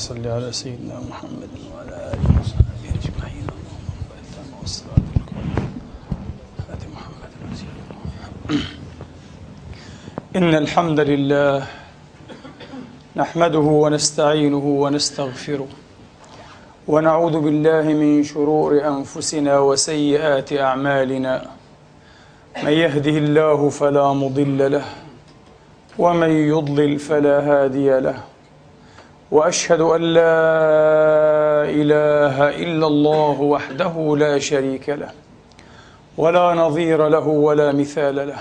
صل على سيدنا محمد وعلى آله وصحبه أجمعين. اللهم بارك والسلام خاتم محمد رسول إن الحمد لله نحمده ونستعينه ونستغفره ونعوذ بالله من شرور أنفسنا وسيئات أعمالنا. من يهده الله فلا مضل له ومن يضلل فلا هادي له. وأشهد أن لا إله إلا الله وحده لا شريك له ولا نظير له ولا مثال له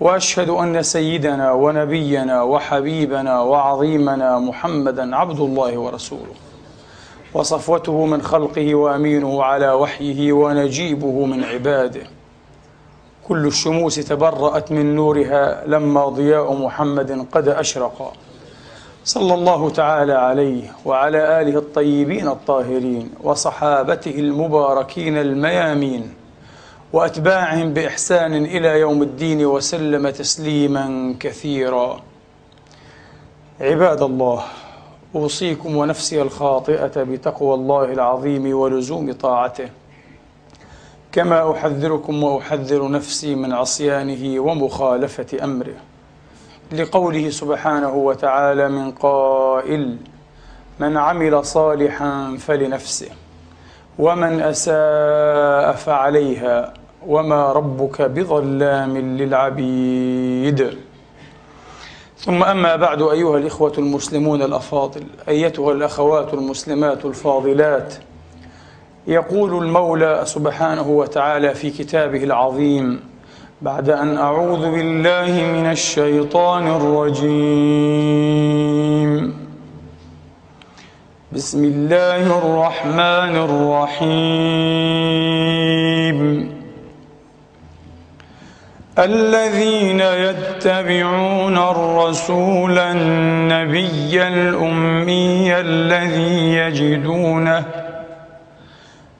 وأشهد أن سيدنا ونبينا وحبيبنا وعظيمنا محمدا عبد الله ورسوله وصفوته من خلقه وأمينه على وحيه ونجيبه من عباده. كل الشموس تبرأت من نورها لما ضياء محمد قد أشرق صلى الله تعالى عليه وعلى آله الطيبين الطاهرين وصحابته المباركين الميامين وأتباعهم بإحسان إلى يوم الدين وسلم تسليما كثيرا. عباد الله أوصيكم ونفسي الخاطئة بتقوى الله العظيم ولزوم طاعته. كما أحذركم وأحذر نفسي من عصيانه ومخالفة أمره. لقوله سبحانه وتعالى من قائل من عمل صالحا فلنفسه ومن أساء فعليها وما ربك بظلام للعبيد. ثم أما بعد أيها الإخوة المسلمون الأفاضل أيتها الأخوات المسلمات الفاضلات يقول المولى سبحانه وتعالى في كتابه العظيم بعد أن أعوذ بالله من الشيطان الرجيم. بسم الله الرحمن الرحيم. الذين يتبعون الرسول النبي الأمي الذي يجدونه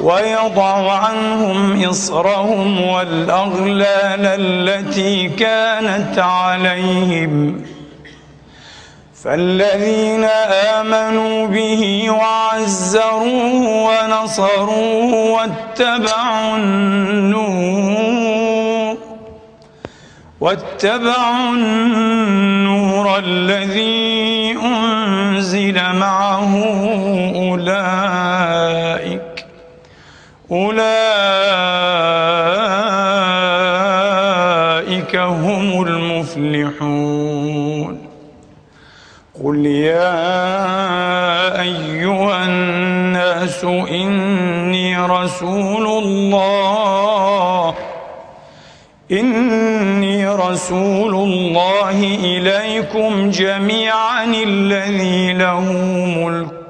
ويضع عنهم إصرهم والأغلال التي كانت عليهم. فالذين آمنوا به وعزروه ونصروه واتبعوا النور واتبعوا النور الذي أنزل معه أولئك أولئك هم المفلحون. قل يا أيها الناس إني رسول الله. إني رسول الله إليكم جميعا الذي له ملك.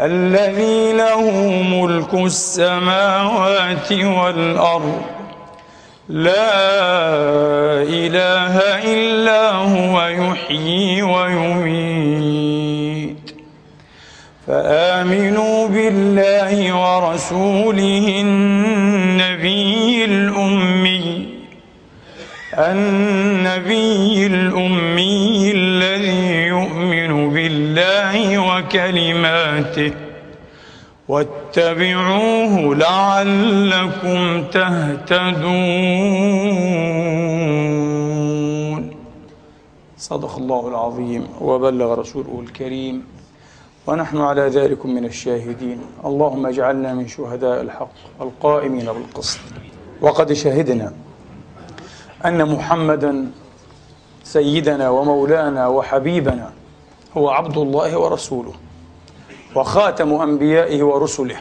الذي له ملك السماوات والأرض. لا إله إلا هو يحيي ويميت. فآمنوا بالله ورسوله النبي الأمي. النبي الأمي وكلماته واتبعوه لعلكم تهتدون. صدق الله العظيم وبلغ رسوله الكريم. ونحن على ذلك من الشاهدين. اللهم اجعلنا من شهداء الحق القائمين بالقسط. وقد شهدنا أن محمدا سيدنا ومولانا وحبيبنا هو عبد الله ورسوله وخاتم أنبيائه ورسله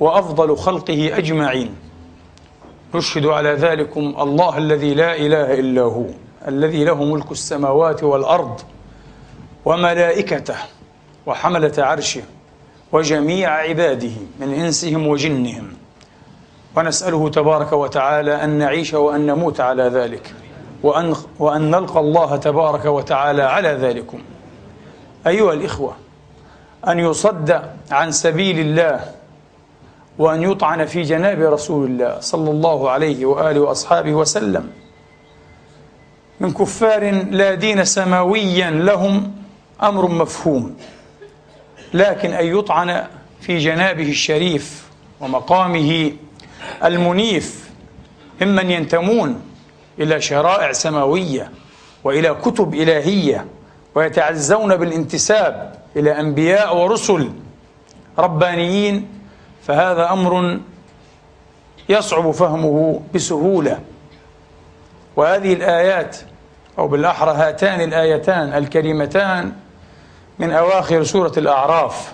وأفضل خلقه أجمعين. نشهد على ذلكم الله الذي لا إله إلا هو الذي له ملك السماوات والأرض وملائكته وحملة عرشه وجميع عباده من إنسهم وجنهم. ونسأله تبارك وتعالى أن نعيش وأن نموت على ذلك وأن, وأن نلقى الله تبارك وتعالى على ذلكم. أيها الإخوة أن يصد عن سبيل الله وأن يطعن في جناب رسول الله صلى الله عليه وآله وأصحابه وسلم من كفار لا دين سماويا لهم أمر مفهوم لكن أن يطعن في جنابه الشريف ومقامه المنيف ممن ينتمون إلى شرائع سماوية وإلى كتب إلهية ويتعزون بالانتساب إلى أنبياء ورسل ربانيين فهذا أمر يصعب فهمه بسهولة. وهذه الآيات أو بالأحرى هاتان الآيتان الكريمتان من أواخر سورة الأعراف.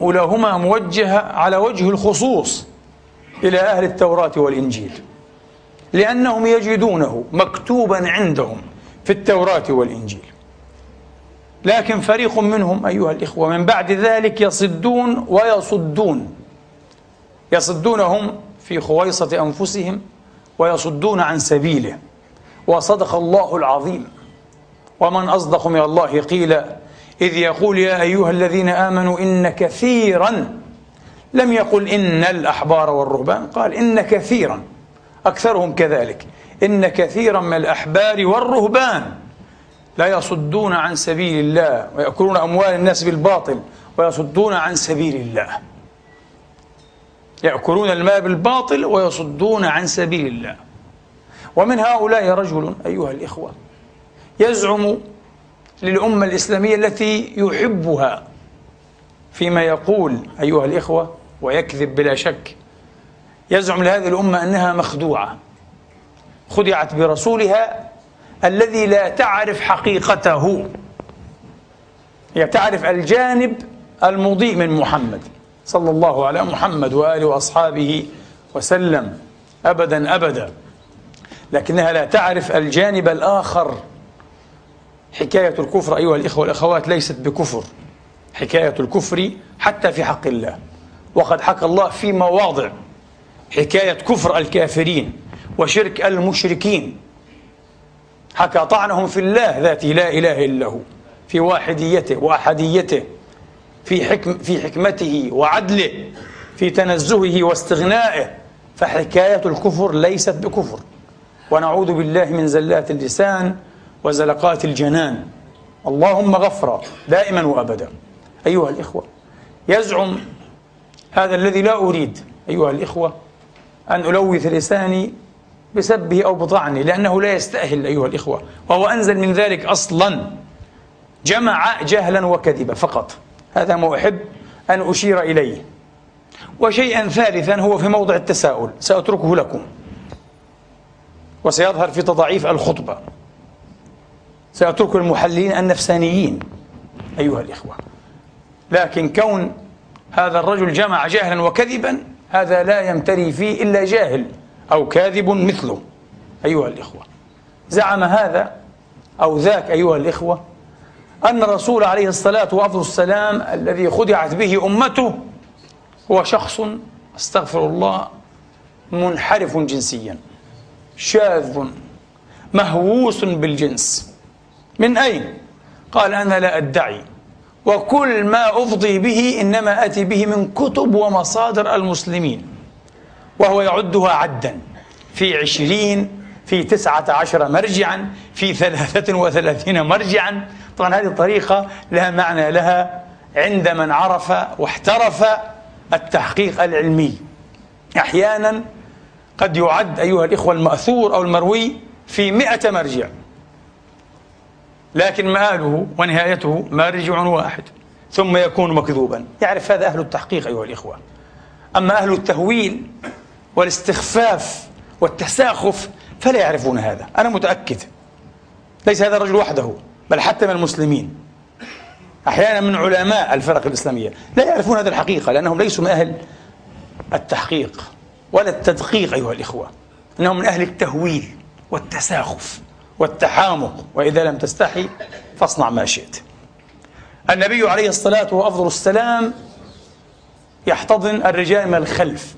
أولاهما موجهة على وجه الخصوص إلى أهل التوراة والإنجيل لأنهم يجدونه مكتوبا عندهم. في التوراة والإنجيل. لكن فريق منهم أيها الإخوة من بعد ذلك يصدون ويصدون. يصدونهم في خويصة أنفسهم ويصدون عن سبيله. وصدق الله العظيم. ومن أصدق من الله قيل إذ يقول يا أيها الذين آمنوا إن كثيرا. لم يقل إن الأحبار والرهبان قال إن كثيرا. أكثرهم كذلك. إن كثيرا من الأحبار والرهبان لا يصدون عن سبيل الله ويأكلون أموال الناس بالباطل ويصدون عن سبيل الله. يأكلون المال بالباطل ويصدون عن سبيل الله. ومن هؤلاء رجل أيها الإخوة يزعم للأمة الإسلامية التي يحبها فيما يقول أيها الإخوة ويكذب بلا شك يزعم لهذه الأمة أنها مخدوعة. خدعت برسولها الذي لا تعرف حقيقته. هي تعرف الجانب المضيء من محمد صلى الله على محمد وآله وأصحابه وسلم. أبدا أبدا. لكنها لا تعرف الجانب الآخر. حكاية الكفر أيها الإخوة والأخوات ليست بكفر. حكاية الكفر حتى في حق الله. وقد حكى الله في مواضع. حكاية كفر الكافرين. وشرك المشركين. حكى طعنهم في الله ذاته لا إله إلا هو في واحديته وأحديته في حكم في حكمته وعدله في تنزهه واستغنائه. فحكاية الكفر ليست بكفر. ونعوذ بالله من زلات اللسان وزلقات الجنان. اللهم غفرا دائما وأبدا. أيها الإخوة يزعم هذا الذي لا أريد أيها الإخوة أن ألوث لساني بسبه أو بطعنه لأنه لا يستأهل أيها الإخوة. وهو أنزل من ذلك أصلا. جمع جهلا وكذبا فقط. هذا ما أحب أن أشير إليه. وشيئا ثالثا هو في موضع التساؤل. سأتركه لكم. وسيظهر في تضعيف الخطبة. سيترك المحللين النفسانيين أيها الإخوة. لكن كون هذا الرجل جمع جهلا وكذبا هذا لا يمتري فيه إلا جاهل. أو كاذب مثله. أيها الإخوة. زعم هذا أو ذاك أيها الإخوة أن الرسول عليه الصلاة والسلام الذي خدعت به أمته هو شخص أستغفر الله منحرف جنسيا شاذ مهووس بالجنس. من أين؟ قال أنا لا أدعي. وكل ما أفضي به إنما أتي به من كتب ومصادر المسلمين. وهو يعدها عدا. في عشرين في تسعة عشر مرجعا في ثلاثة وثلاثين مرجعا. طبعا هذه طريقة لها معنى لها عند من عرف واحترف التحقيق العلمي. أحيانا قد يعد أيها الإخوة المأثور أو المروي في مئة مرجع. لكن مآله ونهايته مرجع واحد ثم يكون مكذوبا. يعرف هذا أهل التحقيق أيها الإخوة. أما أهل التهويل والاستخفاف والتساخف فلا يعرفون هذا. أنا متأكد. ليس هذا الرجل وحده بل حتى من المسلمين. أحيانا من علماء الفرق الإسلامية. لا يعرفون هذه الحقيقة لأنهم ليسوا من أهل التحقيق ولا التدقيق أيها الإخوة. إنهم من أهل التهويل والتساخف والتحامق. وإذا لم تستحي فاصنع ما شئت. النبي عليه الصلاة وأفضل السلام يحتضن الرجال من الخلف.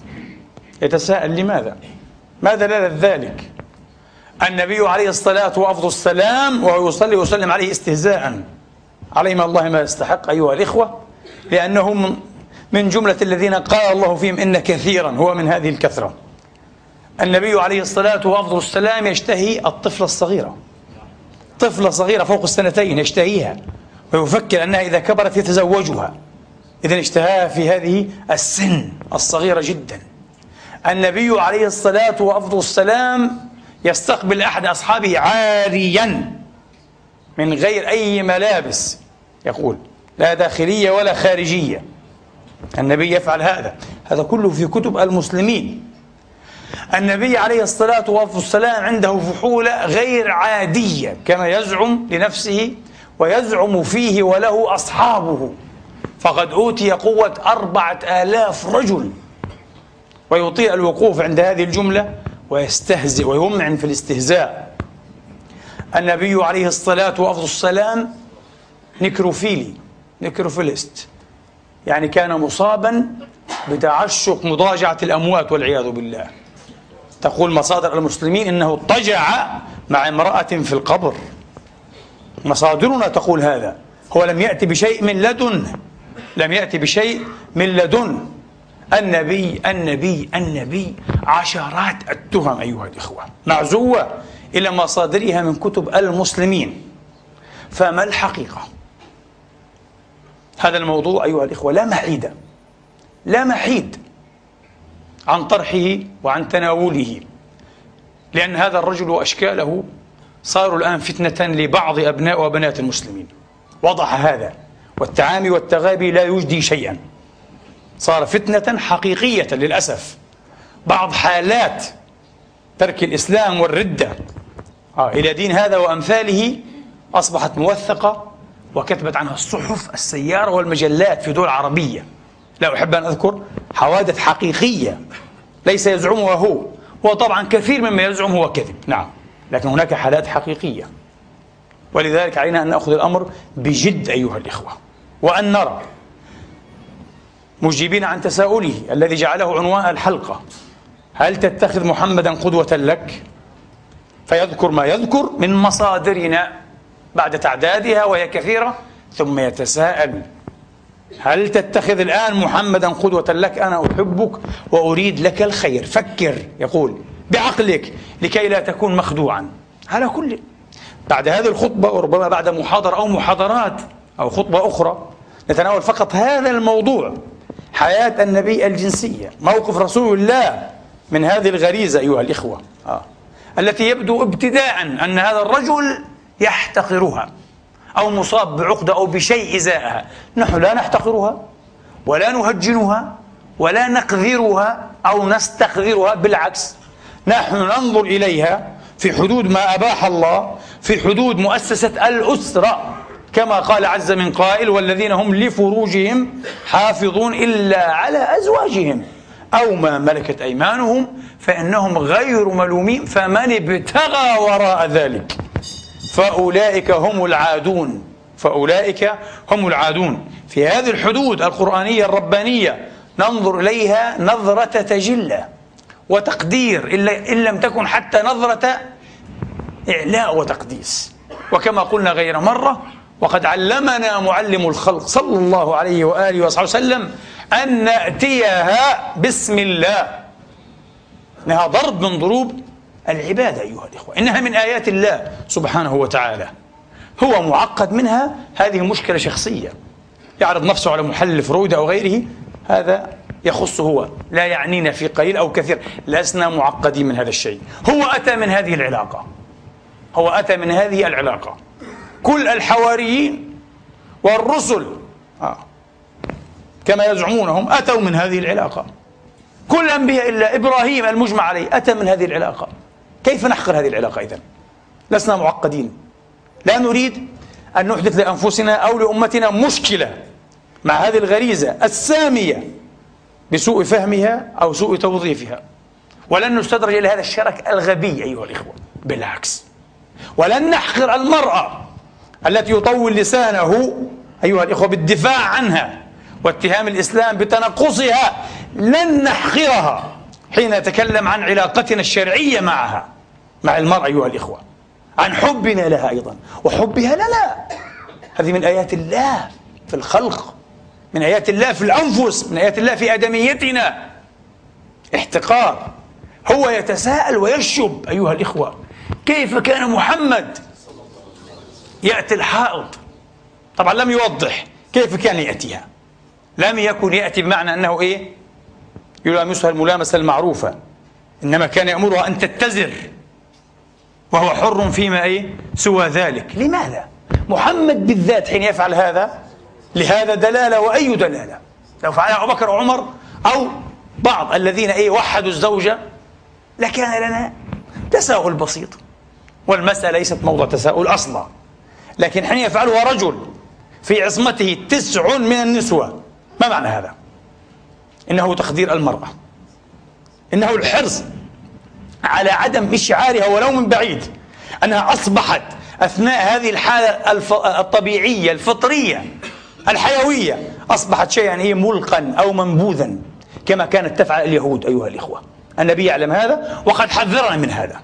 يتساءل لماذا؟ ماذا لذ ذلك؟ النبي عليه الصلاة وأفضل السلام وهو يصلي ويسلم عليه استهزاء. عليه من الله ما يستحق أيها الإخوة لأنهم من جملة الذين قال الله فيهم إن كثيرا هو من هذه الكثرة. النبي عليه الصلاة وأفضل السلام يشتهي الطفلة الصغيرة. طفلة صغيرة فوق السنتين يشتهيها ويفكر أنها إذا كبرت يتزوجها. إذا اشتهاها في هذه السن الصغيرة جدا. النبي عليه الصلاة وأفضل السلام يستقبل أحد أصحابه عاريا من غير أي ملابس. يقول لا داخلية ولا خارجية. النبي يفعل هذا. هذا كله في كتب المسلمين. النبي عليه الصلاة والسلام عنده فحولة غير عادية كما يزعم لنفسه ويزعم فيه وله أصحابه. فقد أوتي قوة أربعة آلاف رجل. ويطيع الوقوف عند هذه الجملة ويستهزئ ويمعن في الاستهزاء. النبي عليه الصلاة والسلام نكروفيلي نكروفيلست. يعني كان مصابا بتعشق مضاجعة الأموات والعياذ بالله. تقول مصادر المسلمين إنه اضطجع مع امرأة في القبر. مصادرنا تقول هذا. هو لم يأتي بشيء من لدن لم يأتي بشيء من لدن. النبي النبي النبي. عشرات التهم أيها الإخوة. معزوة إلى مصادرها من كتب المسلمين. فما الحقيقة؟ هذا الموضوع أيها الإخوة لا محيد. لا محيد عن طرحه وعن تناوله. لأن هذا الرجل وأشكاله صاروا الآن فتنة لبعض أبناء وبنات المسلمين. وضح هذا. والتعامي والتغابي لا يجدي شيئا. صار فتنة حقيقية للأسف. بعض حالات ترك الإسلام والردة. آه إلى دين هذا وأمثاله أصبحت موثقة وكتبت عنها الصحف السيارة والمجلات في دول عربية. لا أحب أن أذكر حوادث حقيقية ليس يزعمها هو وطبعا كثير مما يزعم هو كذب. نعم لكن هناك حالات حقيقية. ولذلك علينا أن نأخذ الأمر بجد أيها الإخوة. وأن نرى مجيبين عن تساؤله الذي جعله عنوان الحلقة. هل تتخذ محمدا قدوة لك؟ فيذكر ما يذكر من مصادرنا بعد تعدادها وهي كثيرة ثم يتساءل هل تتخذ الآن محمدا قدوة لك؟ أنا أحبك وأريد لك الخير. فكر يقول بعقلك لكي لا تكون مخدوعا. على كل بعد هذه الخطبة وربما بعد محاضرة أو محاضرات أو خطبة أخرى نتناول فقط هذا الموضوع. حياة النبي الجنسية. موقف رسول الله من هذه الغريزة أيها الإخوة. آه. التي يبدو ابتداء أن هذا الرجل يحتقرها أو مصاب بعقدة أو بشيء إزاءها. نحن لا نحتقرها ولا نهجنها ولا نقذرها أو نستقذرها بالعكس. نحن ننظر إليها في حدود ما أباح الله في حدود مؤسسة الأسرة. كما قال عز من قائل والذين هم لفروجهم حافظون إلا على أزواجهم. أو ما ملكت أيمانهم فإنهم غير ملومين فمن ابتغى وراء ذلك فأولئك هم العادون. فأولئك هم العادون. في هذه الحدود القرآنية الربانية ننظر إليها نظرة تجلة وتقدير إن لم تكن حتى نظرة إعلاء وتقديس. وكما قلنا غير مرة وقد علمنا معلم الخلق صلى الله عليه وآله وصحبه وسلم أن نأتيها بسم الله. إنها ضرب من ضروب العبادة أيها الإخوة. إنها من آيات الله سبحانه وتعالى. هو معقد منها هذه مشكلة شخصية. يعرض نفسه على محلل فرويد أو غيره. هذا يخصه هو. لا يعنينا في قليل أو كثير. لسنا معقدين من هذا الشيء. هو أتى من هذه العلاقة. هو أتى من هذه العلاقة. كل الحواريين والرسل. آه. كما يزعمونهم أتوا من هذه العلاقة. كل الأنبياء إلا إبراهيم المجمع عليه أتى من هذه العلاقة. كيف نحقر هذه العلاقة إذن؟ لسنا معقدين. لا نريد أن نحدث لأنفسنا أو لأمتنا مشكلة مع هذه الغريزة السامية بسوء فهمها أو سوء توظيفها. ولن نستدرج إلى هذا الشرك الغبي أيها الإخوة. بالعكس. ولن نحقر المرأة التي يطول لسانه أيها الإخوة بالدفاع عنها واتهام الإسلام بتنقصها لن نحقرها حين نتكلم عن علاقتنا الشرعية معها مع المرأة أيها الإخوة. عن حبنا لها أيضا. وحبها لنا. هذه من آيات الله في الخلق من آيات الله في الأنفس من آيات الله في آدميتنا. احتقار. هو يتساءل ويشب أيها الإخوة كيف كان محمد يأتي الحائط طبعا لم يوضح كيف كان يأتيها. لم يكن يأتي بمعنى أنه إيه؟ يلامسها الملامسة المعروفة. إنما كان يأمرها أن تتزر. وهو حر فيما إيه؟ سوى ذلك. لماذا؟ محمد بالذات حين يفعل هذا لهذا دلالة وأي دلالة؟ لو فعلها أبو بكر وعمر أو بعض الذين إيه؟ وحدوا الزوجة لكان لنا تساؤل بسيط. والمسألة ليست موضع تساؤل أصلا. لكن حين يفعلها رجل في عصمته تسع من النسوة. ما معنى هذا؟ إنه تقدير المرأة. إنه الحرص على عدم إشعارها ولو من بعيد. أنها أصبحت أثناء هذه الحالة الطبيعية الفطرية الحيوية أصبحت شيئا هي ملقا أو منبوذا كما كانت تفعل اليهود أيها الإخوة. النبي يعلم هذا وقد حذرنا من هذا.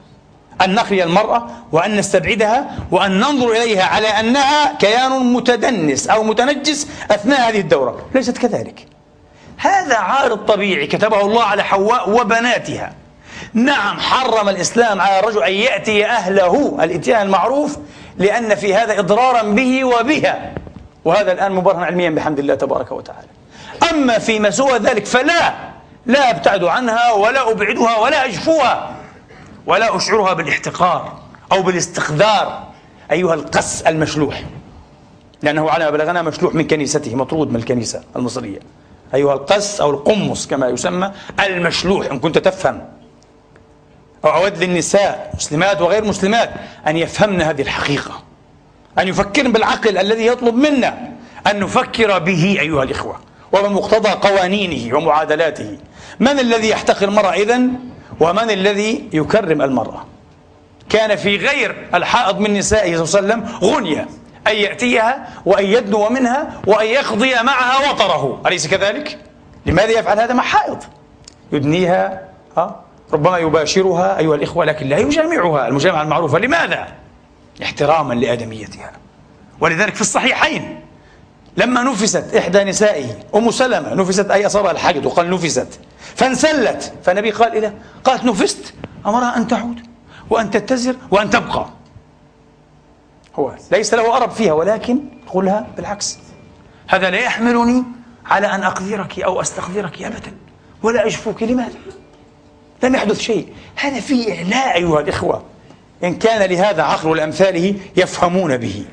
أن نخلي المرأة وأن نستبعدها وأن ننظر إليها على أنها كيان متدنس أو متنجس أثناء هذه الدورة. ليست كذلك. هذا عارض طبيعي كتبه الله على حواء وبناتها. نعم حرم الإسلام على الرجل أن يأتي أهله. الإتيان المعروف لأن في هذا إضرارا به وبها. وهذا الآن مبرهن علميا بحمد الله تبارك وتعالى. أما فيما سوى ذلك فلا لا أبتعد عنها ولا أبعدها ولا أجفوها. ولا أشعرها بالاحتقار أو بالاستخدار أيها القس المشلوح. لأنه على ما بلغنا مشلوح من كنيسته مطرود من الكنيسة المصرية. أيها القس أو القمص كما يسمى المشلوح إن كنت تفهم. أود للنساء مسلمات وغير مسلمات أن يفهمن هذه الحقيقة. أن يفكرن بالعقل الذي يطلب منا أن نفكر به أيها الإخوة. وبمقتضى قوانينه ومعادلاته. من الذي يحتقر المرأة إذن؟ ومن الذي يكرم المرأة كان في غير الحائض من نسائه صلى الله عليه وسلم غنية أن يأتيها وأن يدنو منها وأن يقضي معها وطره أليس كذلك؟ لماذا يفعل هذا مع حائض؟ يدنيها ها؟ ربما يباشرها أيها الإخوة لكن لا يجامعها المجامعة المعروفة لماذا؟ احتراما لآدميتها ولذلك في الصحيحين لما نفست إحدى نسائه أم سلمة نفست أي أصابها الحاجة وقال نفست فانسلت. فالنبي قال إذا قالت نفست. أمرها أن تعود وأن تتزر وأن تبقى. هو ليس له أرب فيها ولكن قلها بالعكس. هذا لا يحملني على أن أقدرك أو أستقدرك أبدا ولا أجفوك لماذا؟ لم يحدث شيء. هذا فيه إعلاء أيها الإخوة. إن كان لهذا عقل لأمثاله يفهمون به.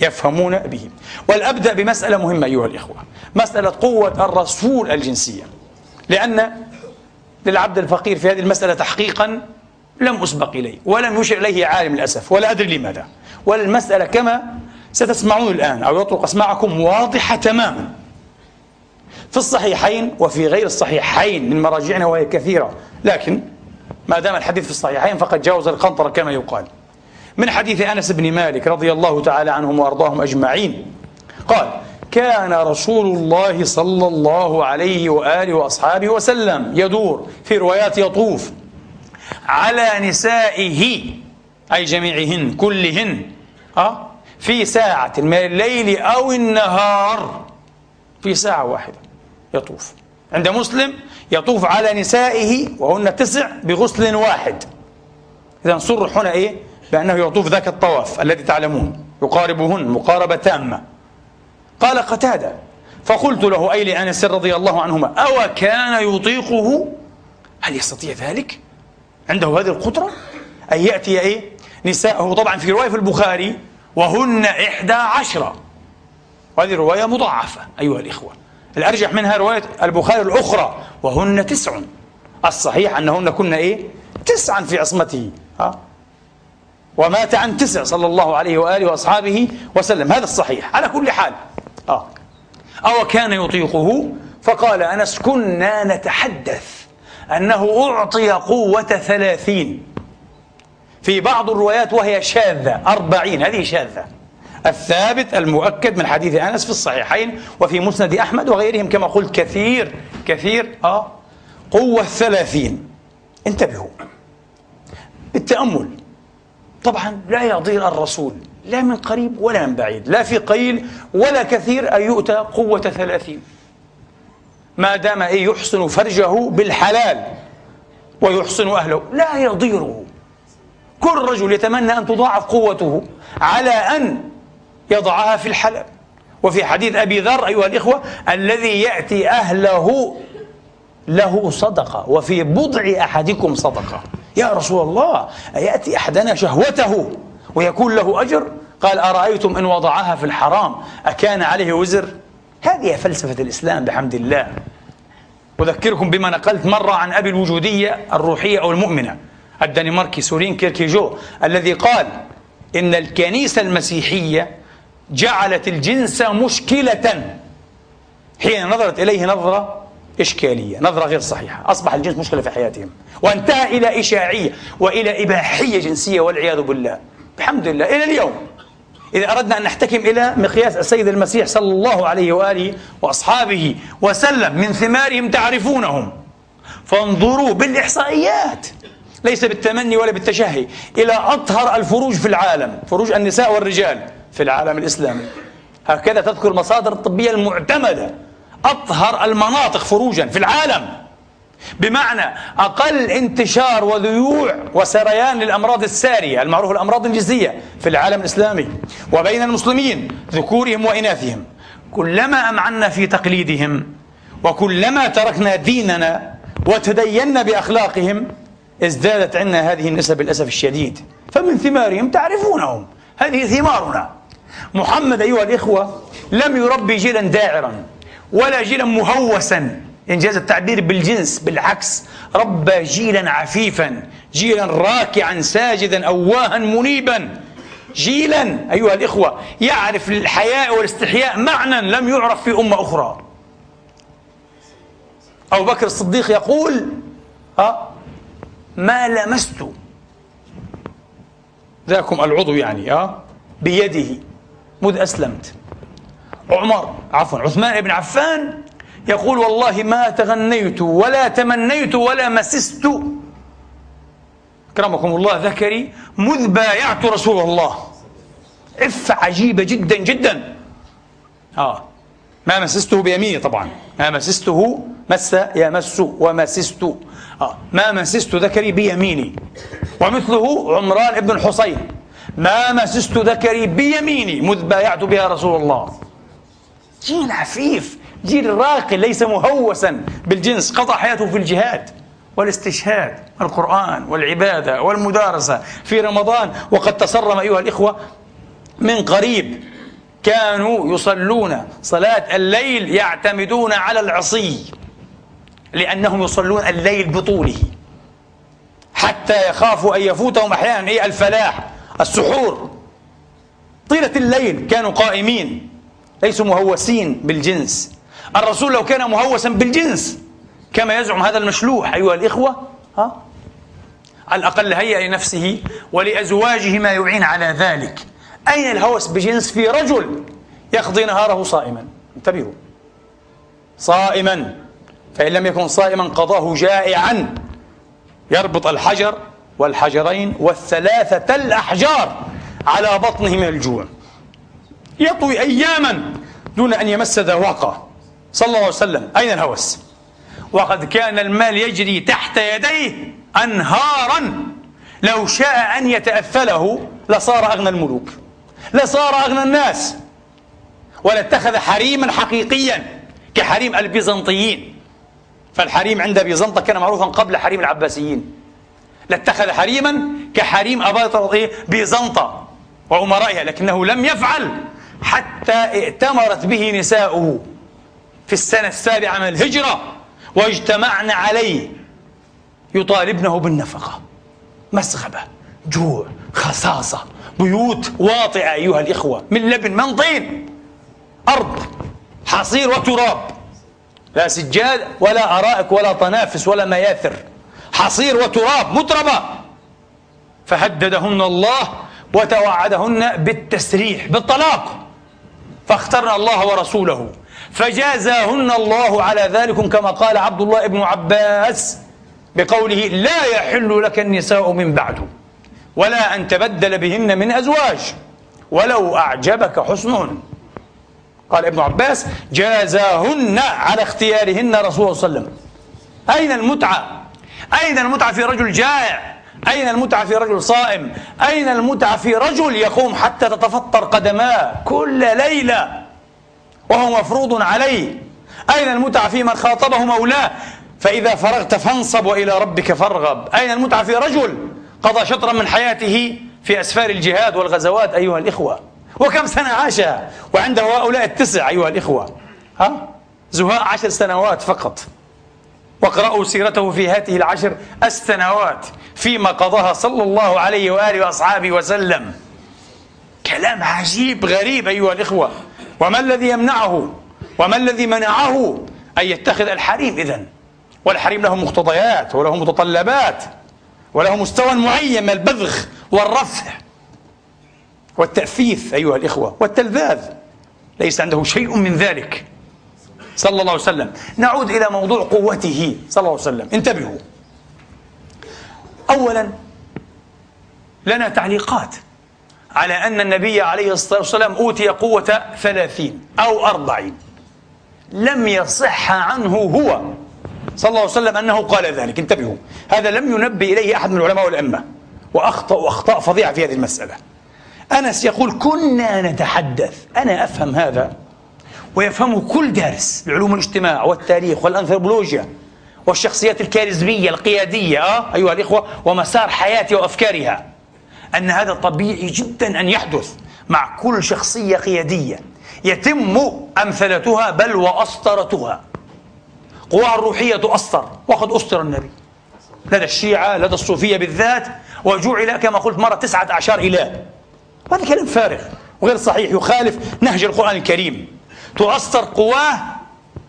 يفهمون به. والأبدأ بمسألة مهمة أيها الإخوة. مسألة قوة الرسول الجنسية. لأن للعبد الفقير في هذه المسألة تحقيقا لم أسبق إليه ولم يشر إليه عالم للأسف ولا أدري لماذا. والمسألة كما ستسمعون الآن أو يطرق أسماعكم واضحة تماما. في الصحيحين وفي غير الصحيحين من مراجعنا وهي كثيرة لكن ما دام الحديث في الصحيحين فقد جاوز القنطرة كما يقال. من حديث أنس بن مالك رضي الله تعالى عنهم وأرضاهم أجمعين قال كان رسول الله صلى الله عليه وآله وأصحابه وسلم يدور في روايات يطوف على نسائه أي جميعهن كلهن أه؟ في ساعة من الليل أو النهار في ساعة واحدة يطوف. عند مسلم يطوف على نسائه وهن تسع بغسل واحد. إذا صرح هنا إيه؟ بأنه يطوف ذاك الطواف الذي تعلمون يقاربهن مقاربة تامة. قال قتادة فقلت له أي لأنس رضي الله عنهما أو كان يطيقه؟ هل يستطيع ذلك؟ عنده هذه القدرة؟ أن يأتي إيه؟ نساءه طبعا في رواية في البخاري وهن إحدى عشرة وهذه رواية مضاعفة أيها الإخوة. الأرجح منها رواية البخاري الأخرى وهن تسع. الصحيح أنهن كن إيه؟ تسعا في عصمته. ها؟ ومات عن تسع صلى الله عليه وآله وأصحابه وسلم. هذا الصحيح. على كل حال آه. أو كان يطيقه؟ فقال أنس كنا نتحدث أنه أعطي قوة ثلاثين. في بعض الروايات وهي شاذة أربعين هذه شاذة. الثابت المؤكد من حديث أنس في الصحيحين وفي مسند أحمد وغيرهم كما قلت كثير كثير آه. قوة الثلاثين انتبهوا. بالتأمل. طبعا لا يضير الرسول. لا من قريب ولا من بعيد لا في قليل ولا كثير أن يؤتى قوة ثلاثين. ما دام إيه يحسن فرجه بالحلال ويحسن أهله لا يضيره. كل رجل يتمنى أن تضاعف قوته على أن يضعها في الحلال. وفي حديث أبي ذر أيها الإخوة الذي يأتي أهله له صدقة وفي بضع أحدكم صدقة. يا رسول الله أيأتي أحدنا شهوته؟ ويكون له أجر؟ قال أرأيتم إن وضعها في الحرام أكان عليه وزر؟ هذه فلسفة الإسلام بحمد الله. أذكركم بما نقلت مرة عن أبي الوجودية الروحية أو المؤمنة. الدنماركي سورين كيركيجو الذي قال إن الكنيسة المسيحية جعلت الجنس مشكلة. حين نظرت إليه نظرة إشكالية نظرة غير صحيحة. أصبح الجنس مشكلة في حياتهم وانتهى إلى إشاعية وإلى إباحية جنسية والعياذ بالله. الحمد لله. إلى اليوم. إذا أردنا أن نحتكم إلى مقياس السيد المسيح صلى الله عليه وآله وأصحابه وسلم من ثمارهم تعرفونهم. فانظروا بالإحصائيات. ليس بالتمني ولا بالتشهي. إلى أطهر الفروج في العالم. فروج النساء والرجال في العالم الإسلامي. هكذا تذكر المصادر الطبية المعتمدة. أطهر المناطق فروجا في العالم. بمعنى أقل انتشار وذيوع وسريان للأمراض السارية المعروف الأمراض الجنسية في العالم الإسلامي وبين المسلمين ذكورهم وإناثهم. كلما أمعنا في تقليدهم وكلما تركنا ديننا وتدينا بأخلاقهم ازدادت عندنا هذه النسب للأسف الشديد. فمن ثمارهم تعرفونهم. هذه ثمارنا. محمد أيها الإخوة لم يربي جيلا داعرا ولا جيلا مهوسا. إنجاز التعبير بالجنس بالعكس. ربى جيلا عفيفا جيلا راكعا ساجدا أواها منيبا. جيلا أيها الإخوة يعرف الحياء والاستحياء معنى لم يعرف في أمة أخرى. أبو بكر الصديق يقول ها ما لمست. ذاكم العضو يعني آه بيده. مذ أسلمت. عمر عفوا عثمان بن عفان يقول والله ما تغنيت ولا تمنيت ولا مسست. أكرمكم الله ذكري مذ بايعت رسول الله. عفة عجيبة جدا جدا. آه. ما مسسته بيميني طبعا. ما مسسته مس يمس ومسست. آه. ما مسست ذكري بيميني. ومثله عمران بن الحصين. ما مسست ذكري بيميني مذ بايعت بها رسول الله. جيل عفيف. جيل راقي ليس مهوسا بالجنس قضى حياته في الجهاد والاستشهاد القرآن والعبادة والمدارسة في رمضان. وقد تصرم أيها الإخوة من قريب كانوا يصلون صلاة الليل يعتمدون على العصي لأنهم يصلون الليل بطوله حتى يخافوا أن يفوتهم أحيانا. إيه؟ الفلاح السحور. طيلة الليل كانوا قائمين ليسوا مهوسين بالجنس. الرسول لو كان مهوسا بالجنس كما يزعم هذا المشلوح أيها الإخوة ها؟ على الأقل هيأ لنفسه ولأزواجه ما يعين على ذلك. أين الهوس بجنس في رجل يقضي نهاره صائما؟ انتبهوا. صائما فإن لم يكن صائما قضاه جائعا. يربط الحجر والحجرين والثلاثة الأحجار على بطنه من الجوع. يطوي أياما دون أن يمس ذواقه. صلى الله عليه وسلم. أين الهوس؟ وقد كان المال يجري تحت يديه أنهارا. لو شاء أن يتأثله لصار أغنى الملوك لصار أغنى الناس. ولاتخذ حريما حقيقيا كحريم البيزنطيين. فالحريم عند بيزنطة كان معروفا قبل حريم العباسيين. لاتخذ حريما كحريم أباطرة بيزنطة وأمرائها لكنه لم يفعل حتى ائتمرت به نساؤه. في السنة السابعة من الهجرة واجتمعن عليه. يطالبنه بالنفقة. مسغبة جوع خصاصة بيوت واطئة أيها الإخوة. من لبن من طين أرض حصير وتراب. لا سجاد ولا أرائك ولا طنافس ولا مياثر. حصير وتراب متربة. فهددهن الله وتوعدهن بالتسريح بالطلاق. فاخترن الله ورسوله. فجازاهن الله على ذلك كما قال عبد الله بن عباس بقوله لا يحل لك النساء من بعد ولا أن تبدل بهن من أزواج ولو أعجبك حسنهن قال ابن عباس جازاهن على اختيارهن رسول الله صلى الله عليه وسلم أين المتعة؟ أين المتعة في رجل جائع؟ أين المتعة في رجل صائم؟ أين المتعة في رجل يقوم حتى تتفطر قدماه كل ليلة وهو مفروض عليه. أين المتعة في من خاطبه مولاه؟ فإذا فرغت فانصب وإلى ربك فارغب. أين المتعة في رجل قضى شطرا من حياته في أسفار الجهاد والغزوات أيها الإخوة؟ وكم سنة عاشها وعنده هؤلاء التسع أيها الإخوة. ها؟ زهاء عشر سنوات فقط. واقرأوا سيرته في هذه العشر السنوات فيما قضاها صلى الله عليه وآله وأصحابه وسلم. كلام عجيب غريب أيها الإخوة. وما الذي يمنعه؟ وما الذي منعه أن يتخذ الحريم إذن؟ والحريم له مقتضيات وله متطلبات وله مستوى معين من البذخ والرفع والتأفيف أيها الإخوة والتلذاذ. ليس عنده شيء من ذلك. صلى الله عليه وسلم. نعود إلى موضوع قوته. صلى الله عليه وسلم. انتبهوا. أولا لنا تعليقات. على أن النبي عليه الصلاة والسلام أوتي قوة ثلاثين أو أربعين. لم يصح عنه هو. صلى الله عليه وسلم أنه قال ذلك. انتبهوا. هذا لم ينبه إليه أحد من العلماء والأئمة. وأخطأ أخطاء فظيعة في هذه المسألة. أنس يقول كنا نتحدث. أنا أفهم هذا. ويفهمه كل دارس لعلوم الاجتماع والتاريخ والأنثروبولوجيا والشخصيات الكاريزمية القيادية آه أيها الإخوة ومسار حياتها وأفكارها. أن هذا طبيعي جدا أن يحدث مع كل شخصية قيادية يتم أمثلتها بل وأسطرتها. قواها الروحية تؤثر. وقد أسطر النبي. لدى الشيعة لدى الصوفية بالذات وجعل كما قلت مرة تسعة أعشار إله. هذا كلام فارغ وغير صحيح يخالف نهج القرآن الكريم. تؤثر قواه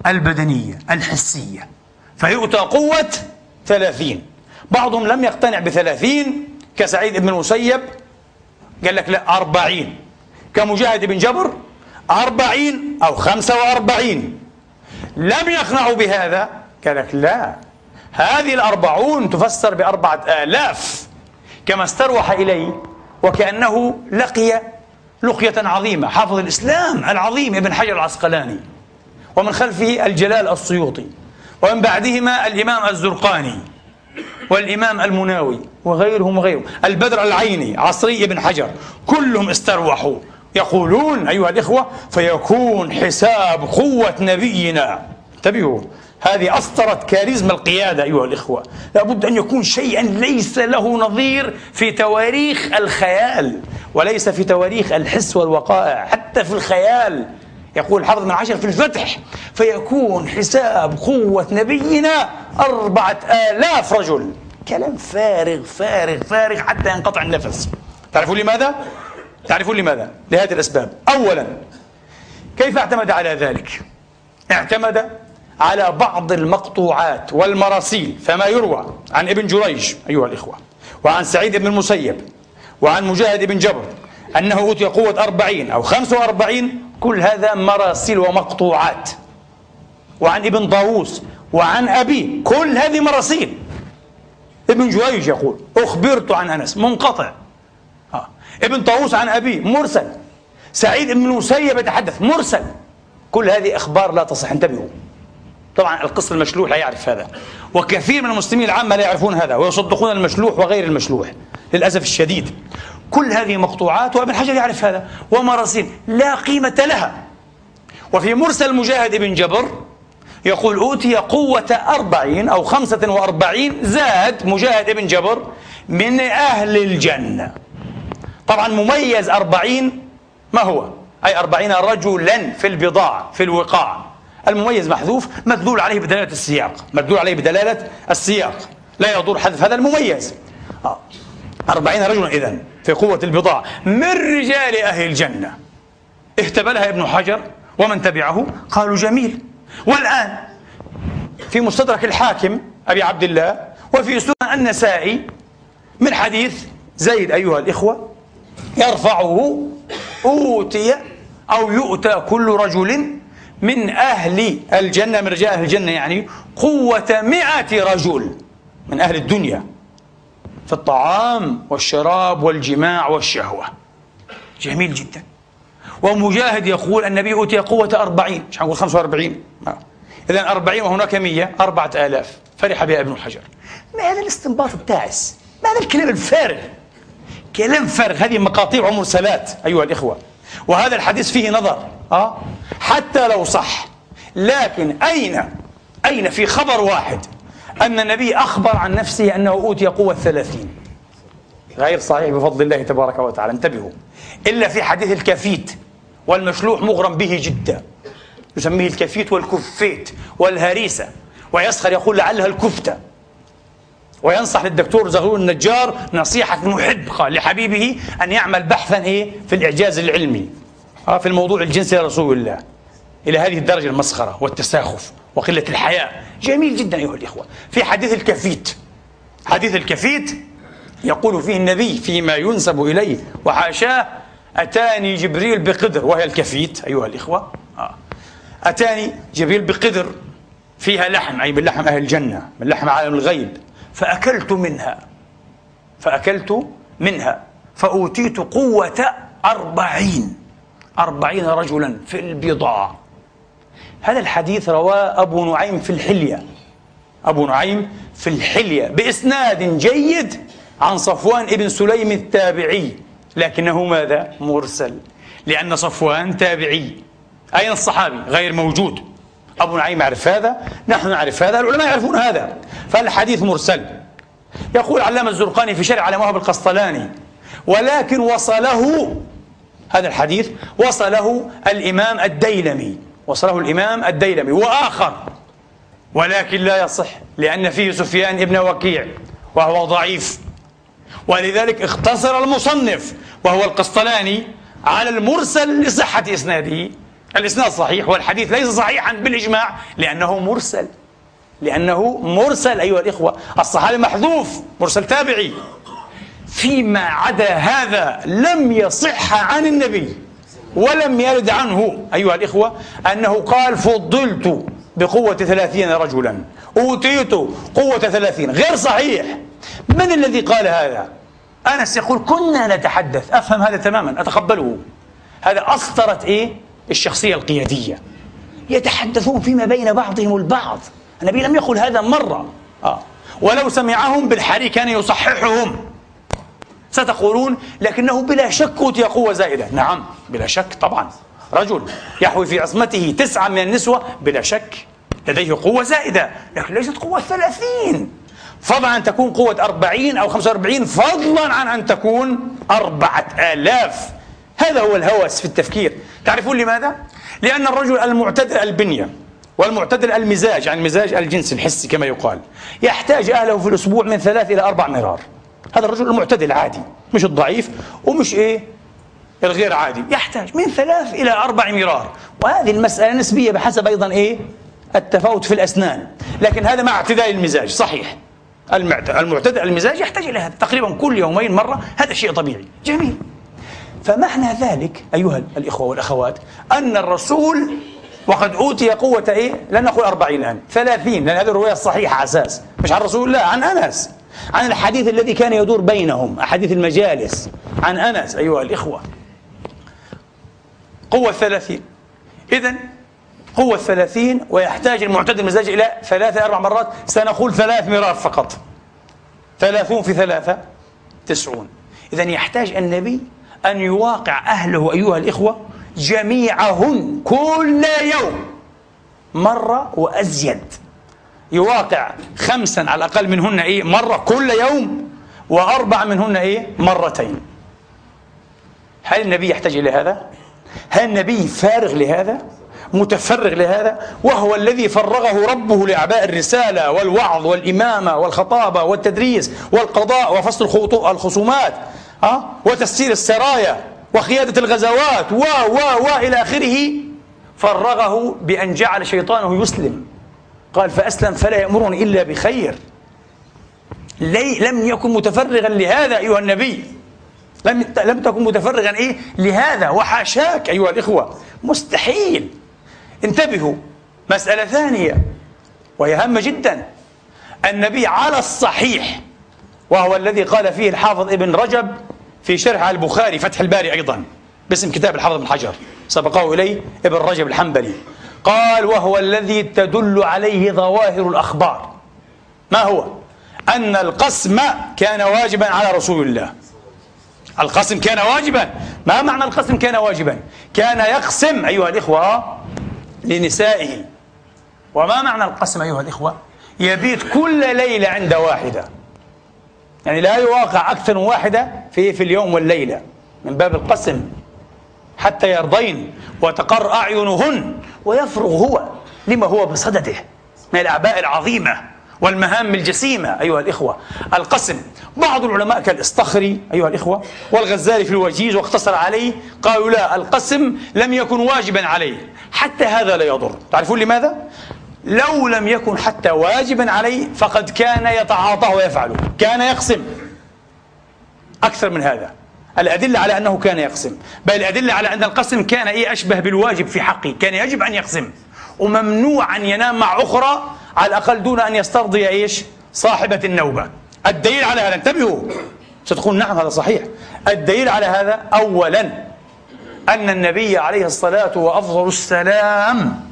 البدنية الحسية. فيؤتى قوة ثلاثين. بعضهم لم يقتنع بثلاثين كسعيد بن المسيب قال لك لا أربعين. كمجاهد بن جبر أربعين أو خمسة وأربعين. لم يقنعوا بهذا قال لك لا. هذه الأربعون تفسر بأربعة آلاف كما استروح إليه وكأنه لقي لقية عظيمة. حافظ الإسلام العظيم ابن حجر العسقلاني ومن خلفه الجلال السيوطي ومن بعدهما الإمام الزرقاني. والإمام المناوي وغيرهم وغيرهم. البدر العيني عصري ابن حجر كلهم استروحوا. يقولون أيها الإخوة فيكون حساب قوة نبينا. انتبهوا هذه أسطرت كاريزما القيادة أيها الإخوة. لابد أن يكون شيئا ليس له نظير في تواريخ الخيال وليس في تواريخ الحس والوقائع حتى في الخيال. يقول حفظ من عشر في الفتح فيكون حساب قوة نبينا أربعة آلاف رجل كلام فارغ فارغ فارغ حتى ينقطع النفس تعرفون لماذا؟ تعرفون لماذا؟ لهذه الأسباب أولا كيف اعتمد على ذلك؟ اعتمد على بعض المقطوعات والمراسيل فما يروى عن ابن جريج أيها الإخوة وعن سعيد بن المسيب وعن مجاهد بن جبر أنه أوتي قوة أربعين أو خمسة وأربعين كل هذا مراسيل ومقطوعات. وعن ابن طاووس وعن أبي كل هذه مراسيل. ابن جريج يقول أخبرت عن أنس منقطع. آه. ابن طاووس عن أبي مرسل. سعيد بن المسيب يتحدث مرسل. كل هذه أخبار لا تصح انتبهوا. طبعا القسط المشلوح لا يعرف هذا. وكثير من المسلمين العامة لا يعرفون هذا ويصدقون المشلوح وغير المشلوح للأسف الشديد. كل هذه مقطوعات وابن حجر يعرف هذا ومراسيل لا قيمة لها. وفي مرسل مجاهد بن جبر يقول أوتي قوة أربعين أو خمسة وأربعين زاد مجاهد بن جبر من أهل الجنة. طبعا مميز أربعين ما هو؟ أي أربعين رجلا في البضاعة في الوقاع. المميز محذوف مدلول عليه بدلالة السياق. مدلول عليه بدلالة السياق. لا يضر حذف هذا المميز. آه. أربعين رجلا إذن. في قوة البضاعة. من رجال أهل الجنة؟ اهتبلها ابن حجر ومن تبعه؟ قالوا جميل. والآن في مستدرك الحاكم أبي عبد الله وفي سنن النسائي من حديث زيد أيها الإخوة يرفعه أوتي أو يؤتى كل رجل من أهل الجنة من رجال أهل الجنة يعني قوة مئة رجل من أهل الدنيا. في الطعام والشراب والجماع والشهوة. جميل جدا. ومجاهد يقول النبي أوتي قوة أربعين. مش هنقول خمسة وأربعين؟ إذا أربعين وهناك مية أربعة آلاف. فرح بها ابن حجر ما هذا الاستنباط التعس ما هذا الكلام الفارغ؟ كلام فارغ. هذه مقاطيع ومرسلات أيها الإخوة. وهذا الحديث فيه نظر. أه؟ حتى لو صح. لكن أين؟ أين؟ في خبر واحد. أن النبي أخبر عن نفسه أنه أوتي قوة ثلاثين. غير صحيح بفضل الله تبارك وتعالى. انتبهوا. إلا في حديث الكفيت والمشلوح مغرم به جدا. يسميه الكفيت والكفيت والهريسة. ويسخر يقول لعلها الكفتة. وينصح للدكتور زغلول النجار نصيحة محب قال لحبيبه أن يعمل بحثا إيه؟ في الإعجاز العلمي. آه، في الموضوع الجنسي لرسول الله. إلى هذه الدرجة المسخرة والتساخف. وقلة الحياء جميل جدا أيها الإخوة. في حديث الكفيت. حديث الكفيت يقول فيه النبي فيما ينسب إليه وحاشاه أتاني جبريل بقدر. وهي الكفيت أيها الإخوة. آه. أتاني جبريل بقدر. فيها لحم أي من لحم أهل الجنة من لحم عالم الغيب. فأكلت منها. فأكلت منها. فأوتيت قوة أربعين. أربعين رجلا في البضاع هذا الحديث رواه أبو نعيم في الحلية. أبو نعيم في الحلية. بإسناد جيد عن صفوان ابن سليم التابعي. لكنه ماذا؟ مرسل. لأن صفوان تابعي. أين الصحابي؟ غير موجود. أبو نعيم يعرف هذا؟ نحن نعرف هذا. العلماء يعرفون هذا. فالحديث مرسل. يقول علامة الزرقاني في شرع موهب القسطلاني ولكن وصله هذا الحديث وصله الإمام الديلمي. وصله الإمام الديلمي وآخر ولكن لا يصح لأن فيه سفيان ابن وكيع وهو ضعيف. ولذلك اختصر المصنف وهو القسطلاني على المرسل لصحة إسناده. الإسناد صحيح والحديث ليس صحيحا بالإجماع لأنه مرسل. لأنه مرسل أيها الإخوة الصحابي محذوف مرسل تابعي. فيما عدا هذا لم يصح عن النبي. ولم يرد عنه أيها الإخوة أنه قال فضلت بقوة ثلاثين رجلا. أوتيت قوة ثلاثين. غير صحيح. من الذي قال هذا؟ أنس يقول كنا نتحدث. أفهم هذا تماما. أتقبله. هذا أسطرت إيه؟ الشخصية القيادية. يتحدثون فيما بين بعضهم البعض. النبي لم يقل هذا مرة. آه. ولو سمعهم بالحري كان يصححهم. ستقولون لكنه بلا شك أوتي قوة زائدة. نعم بلا شك طبعا. رجل يحوي في عصمته تسعة من النسوة بلا شك لديه قوة زائدة لكن ليست قوة ثلاثين. فضلا أن تكون قوة أربعين أو خمسة وأربعين فضلا عن أن تكون أربعة آلاف. هذا هو الهوس في التفكير. تعرفون لماذا؟ لأن الرجل المعتدل البنية والمعتدل المزاج يعني مزاج الجنس الحسي كما يقال يحتاج أهله في الأسبوع من ثلاث إلى أربع مرار. هذا الرجل المعتدل عادي مش الضعيف ومش إيه؟ الغير عادي. يحتاج من ثلاث إلى أربع مرار. وهذه المسألة نسبية بحسب أيضا إيه؟ التفاوت في الأسنان. لكن هذا مع اعتدال المزاج صحيح. المعتدل المزاج يحتاج إلى هذا. تقريبا كل يومين مرة هذا شيء طبيعي. جميل. فمعنى ذلك أيها الإخوة والأخوات أن الرسول وقد أوتي قوة إيه؟ لن نقول أربعين الآن ثلاثين لأن هذه الرواية الصحيحة أساس. مش عن رسول الله عن أنس. عن الحديث الذي كان يدور بينهم أحاديث المجالس. عن أنس أيها الإخوة. قوة ثلاثين. إذا قوة ثلاثين ويحتاج المعتدل المزاج إلى ثلاثة أربع مرات. سنقول ثلاث مرات فقط. ثلاثون في ثلاثة تسعون. إذا يحتاج النبي أن يواقع أهله أيها الإخوة جميعهن كل يوم مرة وأزيد. يواقع خمسا على الأقل منهن إيه مرة كل يوم وأربع منهن إيه مرتين هل النبي يحتاج إلى هذا؟ هل النبي فارغ لهذا؟ متفرغ لهذا وهو الذي فرغه ربه لأعباء الرسالة والوعظ والإمامة والخطابة والتدريس والقضاء وفصل الخصومات أه؟ وتسيير السرايا وقيادة الغزوات و و و إلى آخره فرغه بأن جعل شيطانه يسلم قال فأسلم فلا يأمرني إلا بخير. لي لم يكن متفرغا لهذا أيها النبي. لم لم تكن متفرغا إيه؟ لهذا. وحاشاك أيها الإخوة. مستحيل. انتبهوا. مسألة ثانية. وهي هامة جدا. النبي على الصحيح وهو الذي قال فيه الحافظ ابن رجب في شرح البخاري فتح الباري أيضا باسم كتاب الحافظ بن حجر. سبقه إليه ابن رجب الحنبلي. قال وهو الذي تدل عليه ظواهر الأخبار. ما هو؟ أن القسم كان واجبا على رسول الله. القسم كان واجبا. ما معنى القسم كان واجبا؟ كان يقسم أيها الإخوة لنسائه وما معنى القسم أيها الإخوة؟ يبيت كل ليلة عند واحدة. يعني لا يواقع أكثر من واحدة في في اليوم والليلة من باب القسم. حتى يرضين وتقر أعينهن ويفرغ هو لما هو بصدده من الأعباء العظيمة والمهام الجسيمة. أيها الإخوة القسم بعض العلماء كالإصطخري أيها الإخوة والغزالي في الوجيز واقتصر عليه قالوا لا القسم لم يكن واجبا عليه حتى هذا لا يضر. تعرفون لماذا؟ لو لم يكن حتى واجبا عليه فقد كان يتعاطى ويفعله كان يقسم. أكثر من هذا. الأدلة على أنه كان يقسم. بل الأدلة على أن القسم كان إيه أشبه بالواجب في حقه كان يجب أن يقسم. وممنوع أن ينام مع أخرى على الأقل دون أن يسترضي إيش؟ صاحبة النوبة. الدليل على هذا انتبهوا. ستقول نعم هذا صحيح. الدليل على هذا أولا أن النبي عليه الصلاة وأفضل السلام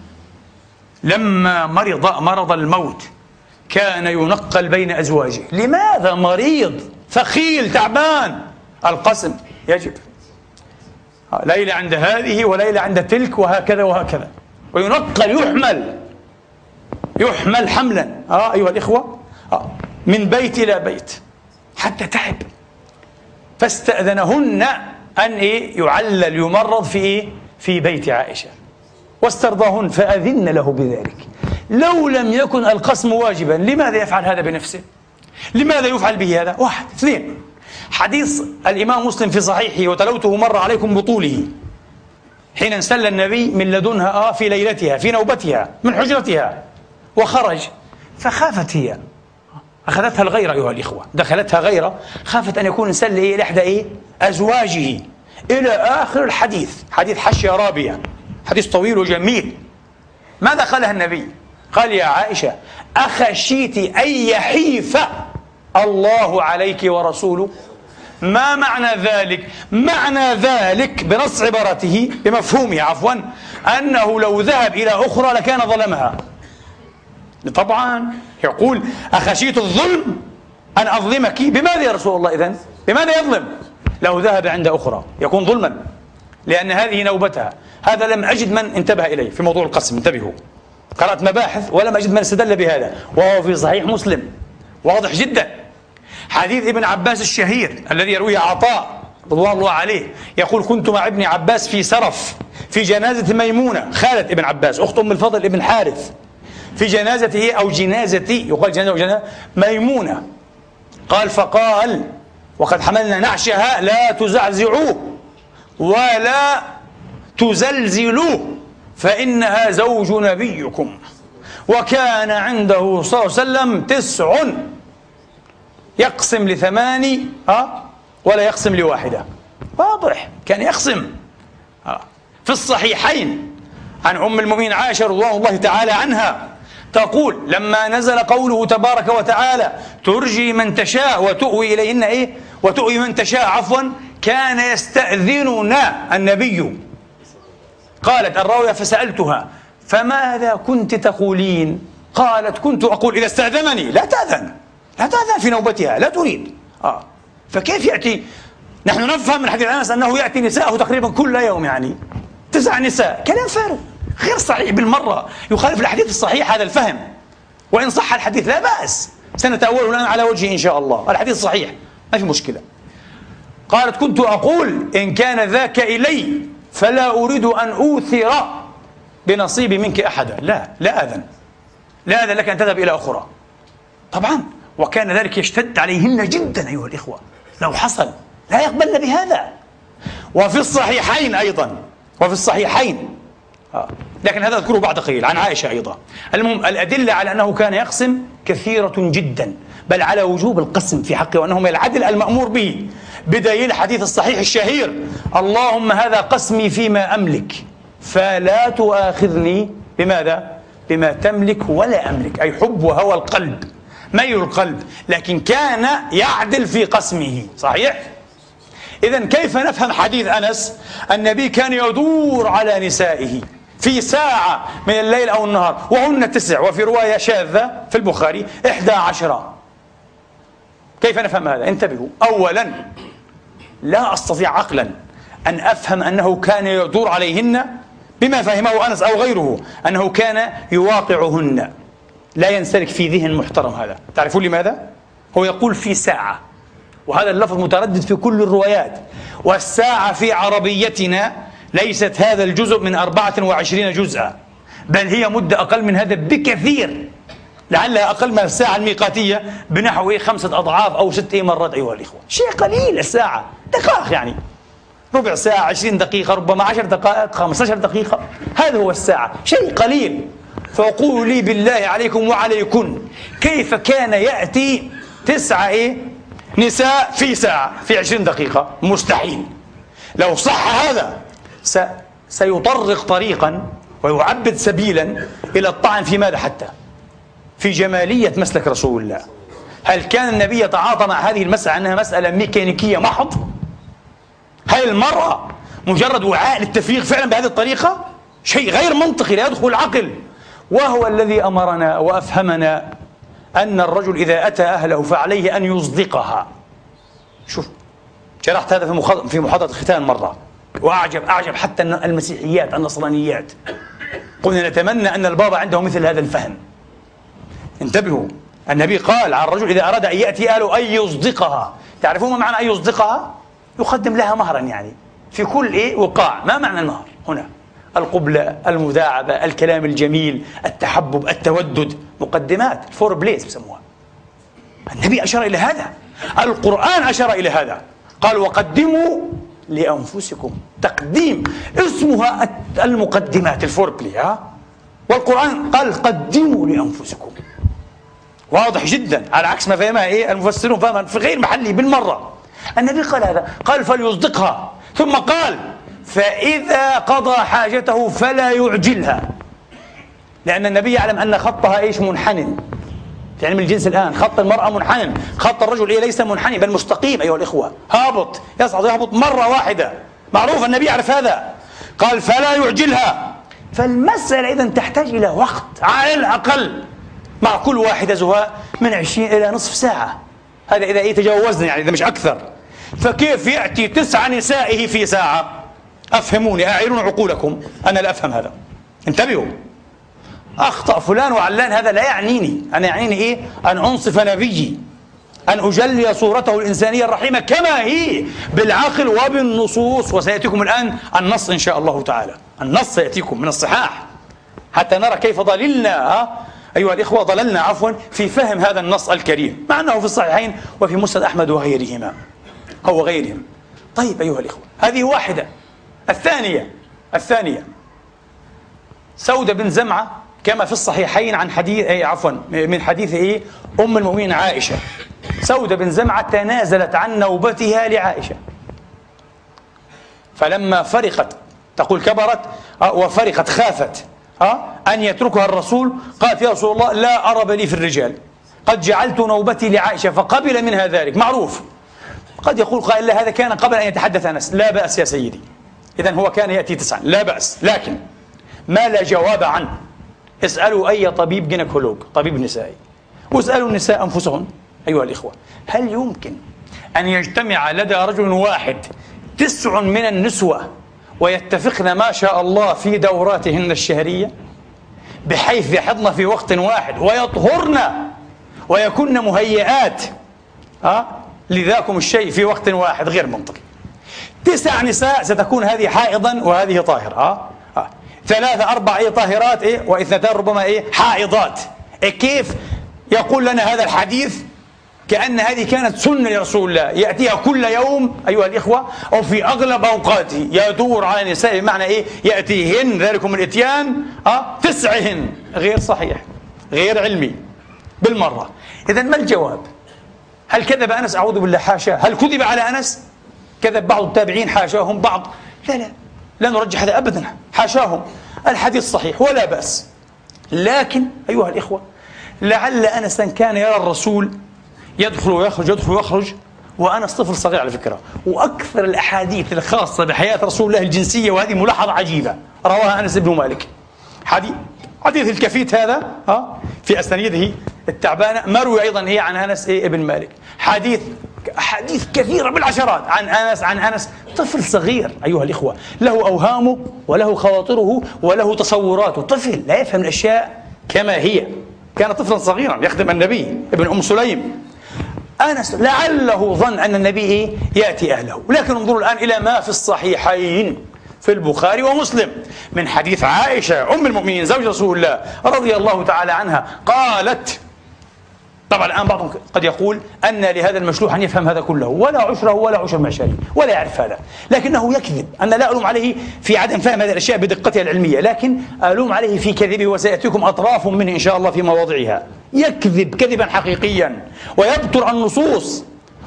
لما مرض مرض الموت كان ينقل بين أزواجه. لماذا مريض؟ ثقيل تعبان. القسم يجب. ليلة عند هذه وليلة عند تلك وهكذا وهكذا. وينقل يحمل. يحمل حملا. آه أيها الإخوة. آه من بيت إلى بيت. حتى تعب. فاستأذنهن أن إيه؟ يعلل يمرض في إيه؟ في بيت عائشة. واسترضاهن فأذن له بذلك. لو لم يكن القسم واجبا لماذا يفعل هذا بنفسه؟ لماذا يفعل به هذا؟ واحد اثنين. حديث الإمام مسلم في صحيحه وتلوته مر عليكم بطوله. حين انسل النبي من لدنها آه في ليلتها في نوبتها من حجرتها وخرج. فخافت هي. أخذتها الغيرة أيها الإخوة. دخلتها غيرة. خافت أن يكون انسل إيه لإحدى إيه؟ أزواجه. إلى آخر الحديث. حديث حشية رابية. حديث طويل وجميل. ماذا قالها النبي؟ قال يا عائشة أخشيت أن يحيف الله عليك ورسوله ما معنى ذلك؟ معنى ذلك بنص عبارته بمفهومه عفوا أنه لو ذهب إلى أخرى لكان ظلمها. طبعا يقول أخشيت الظلم أن أظلمك؟ بماذا يا رسول الله إذن؟ بماذا يظلم؟ لو ذهب عند أخرى يكون ظلما لأن هذه نوبتها. هذا لم أجد من انتبه إليه في موضوع القسم انتبهوا. قرأت مباحث ولم أجد من استدل بهذا وهو في صحيح مسلم واضح جدا. حديث ابن عباس الشهير الذي يرويه عطاء رضوان الله عليه يقول كنت مع ابن عباس في سرف في جنازة ميمونة. خالة ابن عباس أخت أم الفضل ابن حارث. في جنازته أو جنازتي يقال جنازة أو جنازة ميمونة. قال فقال وقد حملنا نعشها لا تزعزعوه ولا تزلزلوه فإنها زوج نبيكم. وكان عنده صلى الله عليه وسلم تسع يقسم لثماني أه؟ ولا يقسم لواحدة. واضح كان يقسم. أه؟ في الصحيحين عن أم المؤمنين عائشة رضوان الله تعالى عنها تقول لما نزل قوله تبارك وتعالى ترجي من تشاء وتؤوي إليهن إيه؟ وتؤوي من تشاء عفوا كان يستأذننا النبي. قالت الراوية فسألتها فماذا كنت تقولين؟ قالت كنت أقول إذا استأذنني لا تأذن. لا تأذن في نوبتها لا تريد. آه. فكيف يأتي؟ نحن نفهم من حديث أنس أنه يأتي نساءه تقريبا كل يوم يعني تسع نساء. كلام فارغ غير صحيح بالمرة. يخالف الحديث الصحيح هذا الفهم. وإن صح الحديث لا بأس. سنتأوله الآن على وجهه إن شاء الله. الحديث صحيح ما في مشكلة. قالت كنت أقول إن كان ذاك إلي فلا أريد أن أوثر بنصيبي منك أحدا. لا لا أذن. لا أذن لك أن تذهب إلى أخرى. طبعا. وكان ذلك يشتد عليهن جدا أيها الإخوة. لو حصل لا يقبلن بهذا. وفي الصحيحين أيضا وفي الصحيحين. آه. لكن هذا أذكره بعد قليل عن عائشة أيضا. المهم الأدلة على أنه كان يقسم كثيرة جدا بل على وجوب القسم في حقه وأنه من العدل المأمور به. بدليل الحديث الصحيح الشهير اللهم هذا قسمي فيما أملك فلا تؤاخذني. بماذا؟ بما تملك ولا أملك. أي حب وهوى القلب. ميل القلب لكن كان يعدل في قسمه. صحيح؟ إذا كيف نفهم حديث أنس؟ النبي كان يدور على نسائه في ساعة من الليل أو النهار وهن تسع وفي رواية شاذة في البخاري إحدى عشرة كيف نفهم هذا؟ انتبهوا. أولا لا أستطيع عقلا أن أفهم أنه كان يدور عليهن بما فهمه أنس أو غيره أنه كان يواقعهن. لا ينسلك في ذهن محترم هذا. تعرفون لماذا؟ هو يقول في ساعة. وهذا اللفظ متردد في كل الروايات. والساعة في عربيتنا ليست هذا الجزء من 24 جزءا. بل هي مدة أقل من هذا بكثير. لعلها أقل من الساعة الميقاتية بنحو إيه خمسة أضعاف أو ست مرات أيها الإخوة. شيء قليل الساعة. دقائق يعني. ربع ساعة عشرين دقيقة ربما عشر دقائق خمسة عشر دقيقة. هذا هو الساعة. شيء قليل. فقولوا لي بالله عليكم وعليكن. كيف كان يأتي تسعة إيه؟ نساء في ساعة في عشرين دقيقة. مستحيل. لو صح هذا س... سيطرق طريقا ويعبد سبيلا إلى الطعن في ماذا حتى؟ في جمالية مسلك رسول الله. هل كان النبي يتعاطى مع هذه المسألة أنها مسألة ميكانيكية محض؟ هل المرأة مجرد وعاء للتفريغ فعلا بهذه الطريقة؟ شيء غير منطقي لا يدخل العقل. وهو الذي أمرنا وأفهمنا أن الرجل إذا أتى أهله فعليه أن يصدقها. شوف شرحت هذا في في محاضرة الختان مرة. وأعجب أعجب حتى المسيحيات النصرانيات. قلنا نتمنى أن البابا عنده مثل هذا الفهم. انتبهوا. النبي قال على الرجل إذا أراد أن يأتي أهله أن يصدقها. تعرفون ما معنى أن يصدقها؟ يقدم لها مهرا يعني. في كل إيه؟ وقاع. ما معنى المهر؟ هنا. القبلة المداعبة الكلام الجميل التحبب التودد مقدمات الفور بليس بسموها. النبي أشار إلى هذا. القرآن أشار إلى هذا. قال وقدموا لأنفسكم. تقديم. اسمها المقدمات الفور بلي ها؟ والقرآن قال قدموا لأنفسكم. واضح جدا. على عكس ما فهمها إيه؟ المفسرون. فهمها في غير محلي بالمرة. النبي قال هذا. قال فليصدقها. ثم قال فإذا قضى حاجته فلا يعجلها. لأن النبي يعلم أن خطها إيش؟ منحن في علم الجنس الآن خط المرأة منحن خط الرجل إيه؟ ليس منحني بل مستقيم أيها الإخوة. هابط يصعد يهبط مرة واحدة. معروف النبي يعرف هذا. قال فلا يعجلها. فالمسألة إذا تحتاج إلى وقت على الأقل مع كل واحدة زهاء من عشرين إلى نصف ساعة. هذا إذا إيه؟ تجاوزنا يعني إذا مش أكثر. فكيف يأتي تسع نسائه في ساعة؟ أفهموني أعيرون عقولكم. أنا لا أفهم هذا. انتبهوا. أخطأ فلان وعلان هذا لا يعنيني. أنا يعنيني إيه؟ أن أنصف نبيي. أن أجلي صورته الإنسانية الرحيمة كما هي بالعقل وبالنصوص. وسيأتيكم الآن النص إن شاء الله تعالى. النص سيأتيكم من الصحاح. حتى نرى كيف ضللنا أيها الإخوة ضللنا عفوا في فهم هذا النص الكريم. مع أنه في الصحيحين وفي مسند أحمد وغيرهما. أو غيرهم. طيب أيها الإخوة هذه واحدة. الثانية الثانية. سودة بن زمعة كما في الصحيحين عن حديث أي عفوا من حديث إيه أم المؤمنين عائشة. سودة بن زمعة تنازلت عن نوبتها لعائشة. فلما فرقت تقول كبرت آه، وفرقت خافت أه؟ أن يتركها الرسول. قالت يا رسول الله لا أرب لي في الرجال. قد جعلت نوبتي لعائشة فقبل منها ذلك. معروف. قد يقول قائل هذا كان قبل أن يتحدث أنس. لا بأس يا سيدي. إذا هو كان يأتي تسعا. لا بأس. لكن ما لا جواب عنه؟ اسألوا أي طبيب جينيكولوج طبيب نسائي. واسألوا النساء أنفسهن أيها الإخوة هل يمكن أن يجتمع لدى رجل واحد تسع من النسوة ويتفقن ما شاء الله في دوراتهن الشهرية؟ بحيث يحضن في وقت واحد ويطهرن ويكن مهيئات أه؟ لذاكم الشيء في وقت واحد غير منطقي. تسع نساء ستكون هذه حائضا وهذه طاهرة. أه؟ أه. ثلاثة أربع إيه طاهرات إيه واثنتان ربما إيه حائضات. إيه كيف يقول لنا هذا الحديث؟ كأن هذه كانت سنة لرسول الله. يأتيها كل يوم أيها الإخوة أو في أغلب أوقاته. يدور على النساء بمعنى إيه؟ يأتيهن. ذلكم الإتيان. أه؟ تسعهن. غير صحيح. غير علمي. بالمرة. إذا ما الجواب؟ هل كذب أنس؟ أعوذ بالله. حاشا. هل كذب على أنس؟ كذب بعض التابعين حاشاهم بعض. لا لا لا نرجح هذا أبدا حاشاهم. الحديث صحيح ولا بأس. لكن أيها الإخوة لعل أنسا كان يرى الرسول يدخل ويخرج يدخل ويخرج وأنس طفل صغير على فكرة وأكثر الأحاديث الخاصة بحياة رسول الله الجنسية وهذه ملاحظة عجيبة. رواها أنس بن مالك. حديث حديث الكفيت هذا في أسانيده التعبانة مروي أيضا هي عن أنس ابن مالك. حديث أحاديث كثيرة بالعشرات. عن أنس عن أنس. طفل صغير أيها الإخوة له أوهامه وله خواطره وله تصوراته. طفل لا يفهم الأشياء كما هي. كان طفلا صغيرا يخدم النبي ابن أم سليم. أنس لعله ظن أن النبي إيه؟ يأتي أهله. لكن انظروا الآن إلى ما في الصحيحين في البخاري ومسلم. من حديث عائشة أم المؤمنين زوج رسول الله رضي الله تعالى عنها قالت طبعا الآن بعضهم قد يقول أن لهذا المشلوح أن يفهم هذا كله ولا عشره ولا عشر معشره ولا يعرف هذا لكنه يكذب أنا لا ألوم عليه في عدم فهم هذه الأشياء بدقتها العلمية لكن ألوم عليه في كذبه وسيأتيكم أطراف منه إن شاء الله في مواضعها. يكذب كذبا حقيقيا ويبطر النصوص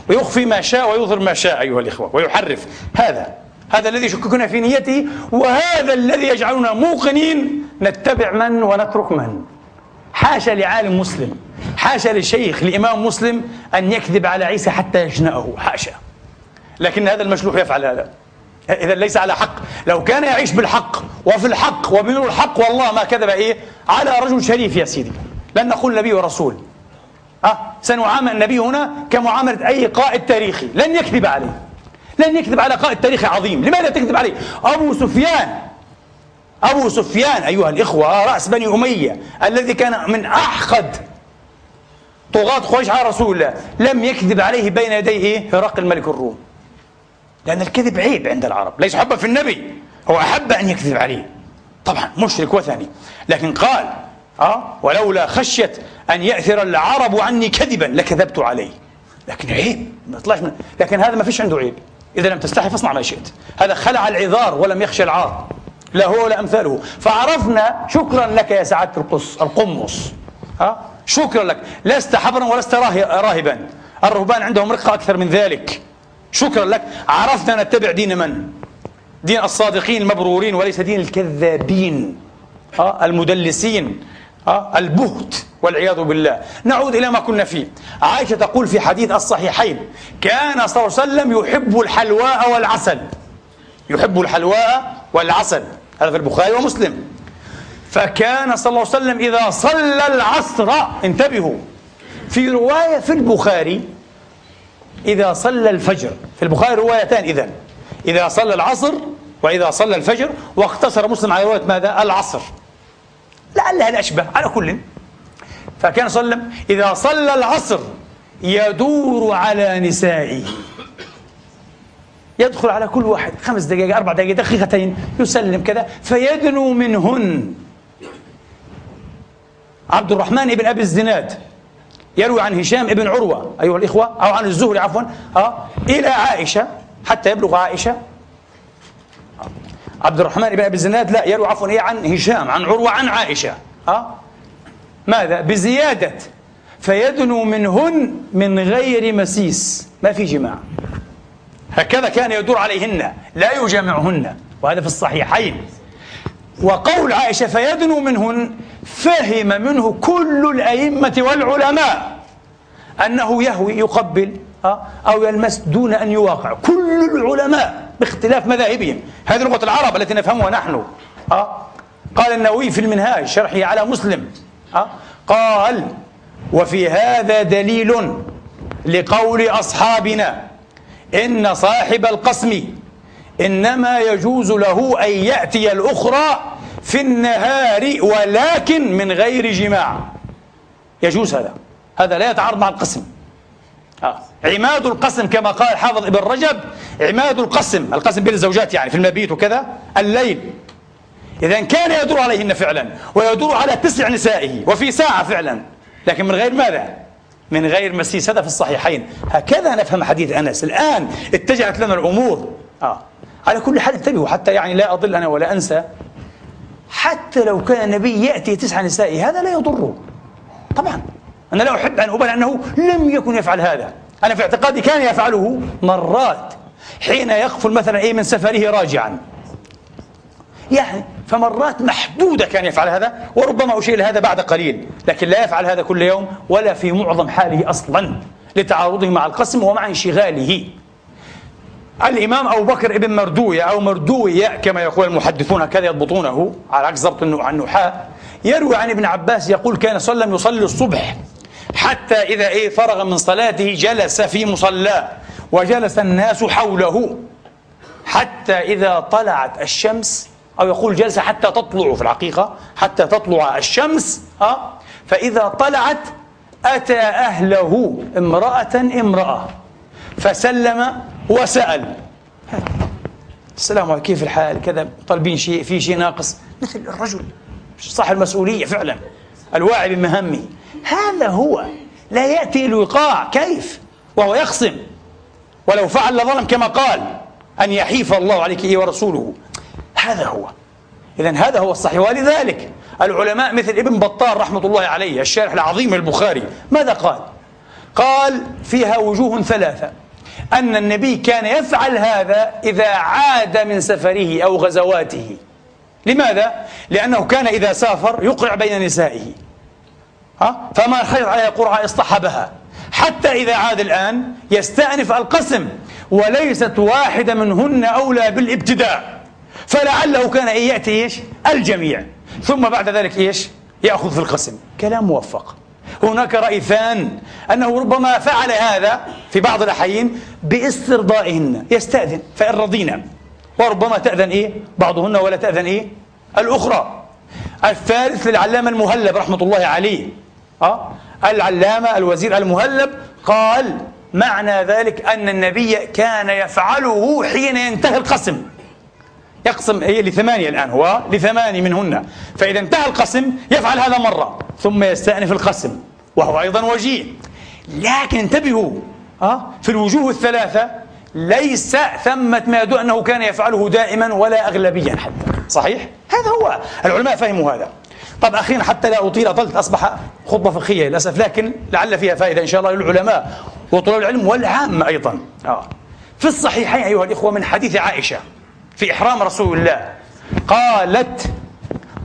ويخفي ما شاء ويظهر ما شاء أيها الإخوة ويحرف. هذا هذا الذي يشككنا في نيته وهذا الذي يجعلنا موقنين نتبع من ونترك من؟ حاشا لعالم مسلم. حاشا للشيخ لإمام مسلم أن يكذب على عيسى حتى يشنأه حاشا. لكن هذا المشلوح يفعل هذا. إذا ليس على حق. لو كان يعيش بالحق وفي الحق وبنور الحق والله ما كذب إيه؟ على رجل شريف يا سيدي. لن نقول نبي ورسول. أه؟ سنعامل النبي هنا كمعاملة أي قائد تاريخي. لن يكذب عليه. لن يكذب على قائد تاريخي عظيم. لماذا تكذب عليه؟ أبو سفيان. أبو سفيان أيها الإخوة رأس بني أمية الذي كان من أحقد طغاة قريش على رسول الله لم يكذب عليه بين يديه هرقل ملك الروم. لأن الكذب عيب عند العرب ليس حبا في النبي هو أحب أن يكذب عليه. طبعا مشرك وثني لكن قال أه ولولا خشية أن يأثر العرب عني كذبا لكذبت عليه. لكن عيب ما طلعش من لكن هذا ما فيش عنده عيب. إذا لم تستحي فاصنع ما شئت. هذا خلع العذار ولم يخشى العار لا هو ولا أمثاله. فعرفنا شكرا لك يا سعادة القص القمص. ها شكرا لك. لست حبرا ولست راهبا. الرهبان عندهم رقة أكثر من ذلك. شكرا لك. عرفنا نتبع دين من؟ دين الصادقين المبرورين وليس دين الكذابين. ها المدلسين. ها البهت والعياذ بالله. نعود إلى ما كنا فيه. عائشة تقول في حديث الصحيحين كان صلى الله عليه وسلم يحب الحلواء والعسل. يحب الحلواء والعسل. هذا في البخاري ومسلم. فكان صلى الله عليه وسلم إذا صلى العصر انتبهوا. في رواية في البخاري إذا صلى الفجر. في البخاري روايتان إذا إذا صلى العصر وإذا صلى الفجر واقتصر مسلم على رواية ماذا؟ العصر. لعلها الأشبه على كل. فكان صلى الله عليه وسلم إذا صلى العصر يدور على نسائه. يدخل على كل واحد. خمس دقائق أربع دقائق دقيقتين يسلم كذا فيدنو منهن. عبد الرحمن بن أبي الزناد يروي عن هشام بن عروة أيها الإخوة أو عن الزهري عفوا أه إلى عائشة حتى يبلغ عائشة. عبد الرحمن بن أبي الزناد لا يروي عفوا إيه عن هشام عن عروة عن عائشة أه. ماذا؟ بزيادة. فيدنو منهن من غير مسيس. ما في جماع. هكذا كان يدور عليهن لا يجامعهن. وهذا في الصحيحين. وقول عائشة فيدنو منهن فهم منه كل الأئمة والعلماء أنه يهوي يقبل آه، أو يلمس دون أن يواقع كل العلماء باختلاف مذاهبهم. هذه لغة العرب التي نفهمها نحن. آه، قال النووي في المنهاج شرحه على مسلم. آه، قال وفي هذا دليل لقول أصحابنا إن صاحب القسم إنما يجوز له أن يأتي الأخرى في النهار ولكن من غير جماع. يجوز هذا. هذا لا يتعارض مع القسم. آه. عماد القسم كما قال حافظ ابن رجب عماد القسم القسم بين الزوجات يعني في المبيت وكذا الليل. إذا كان يدور عليهن فعلا ويدور على تسع نسائه وفي ساعة فعلا. لكن من غير ماذا؟ من غير مسيس. هذا في الصحيحين. هكذا نفهم حديث أنس. الآن اتجهت لنا الأمور. آه. على كل حال انتبهوا حتى يعني لا أضل أنا ولا أنسى. حتى لو كان النبي يأتي تسع نساء هذا لا يضره طبعا. أنا لا أحب أن أبالي أنه لم يكن يفعل هذا. أنا في اعتقادي كان يفعله مرات. حين يقفل مثلا إيه من سفره راجعا. يعني فمرات محدودة كان يفعل هذا وربما أشير هذا بعد قليل. لكن لا يفعل هذا كل يوم ولا في معظم حاله أصلا لتعارضه مع القسم ومع انشغاله. الإمام أبو بكر ابن مردوية أو مردوية كما يقول المحدثون هكذا يضبطونه على عكس ضبط النحاة يروي عن ابن عباس يقول كان صلى يصلي الصبح حتى إذا إيه فرغ من صلاته جلس في مصلاه وجلس الناس حوله حتى إذا طلعت الشمس أو يقول جلس حتى تطلع في الحقيقة حتى تطلع الشمس أه؟ فإذا طلعت أتى أهله امرأة امرأة فسلم وسأل. السلام عليكم كيف الحال؟ كذا طالبين شيء في شيء ناقص؟ مثل الرجل. صاحب المسؤولية فعلا. الواعي بمهامه هذا هو. لا يأتي الوقاع كيف؟ وهو يخصم. ولو فعل لظلم كما قال أن يحيف الله عليك إيه ورسوله. هذا هو. إذا هذا هو الصحيح. ولذلك العلماء مثل ابن بطال رحمة الله عليه الشارح العظيم البخاري ماذا قال؟ قال فيها وجوه ثلاثة. أن النبي كان يفعل هذا إذا عاد من سفره أو غزواته. لماذا؟ لأنه كان إذا سافر يقرع بين نسائه. ها؟ فما خير عليه قرعة اصطحبها. حتى إذا عاد الآن يستأنف القسم وليست واحدة منهن أولى بالابتداء. فلعله كان إن يأتي إيش؟ الجميع. ثم بعد ذلك إيش؟ يأخذ في القسم. كلام موفق. هناك رأي ثان أنه ربما فعل هذا في بعض الأحيان باسترضائهن يستأذن فإن رضينا. وربما تأذن إيه؟ بعضهن ولا تأذن إيه؟ الأخرى. الثالث للعلامة المهلب رحمة الله عليه. أه؟ العلامة الوزير المهلب قال معنى ذلك أن النبي كان يفعله حين ينتهي القسم. يقسم هي لثمانية الآن هو لثماني منهن فإذا انتهى القسم يفعل هذا مرة ثم يستأنف القسم وهو أيضا وجيه لكن انتبهوا أه؟ في الوجوه الثلاثة ليس ثمة ما يدل أنه كان يفعله دائما ولا أغلبيا حتى صحيح؟ هذا هو العلماء فهموا هذا طب أخيرا حتى لا أطيل أطلت أصبح خطبة فقهية للأسف لكن لعل فيها فائدة إن شاء الله للعلماء وطلاب العلم والعامة أيضا آه. في الصحيحين أيها الإخوة من حديث عائشة في إحرام رسول الله. قالت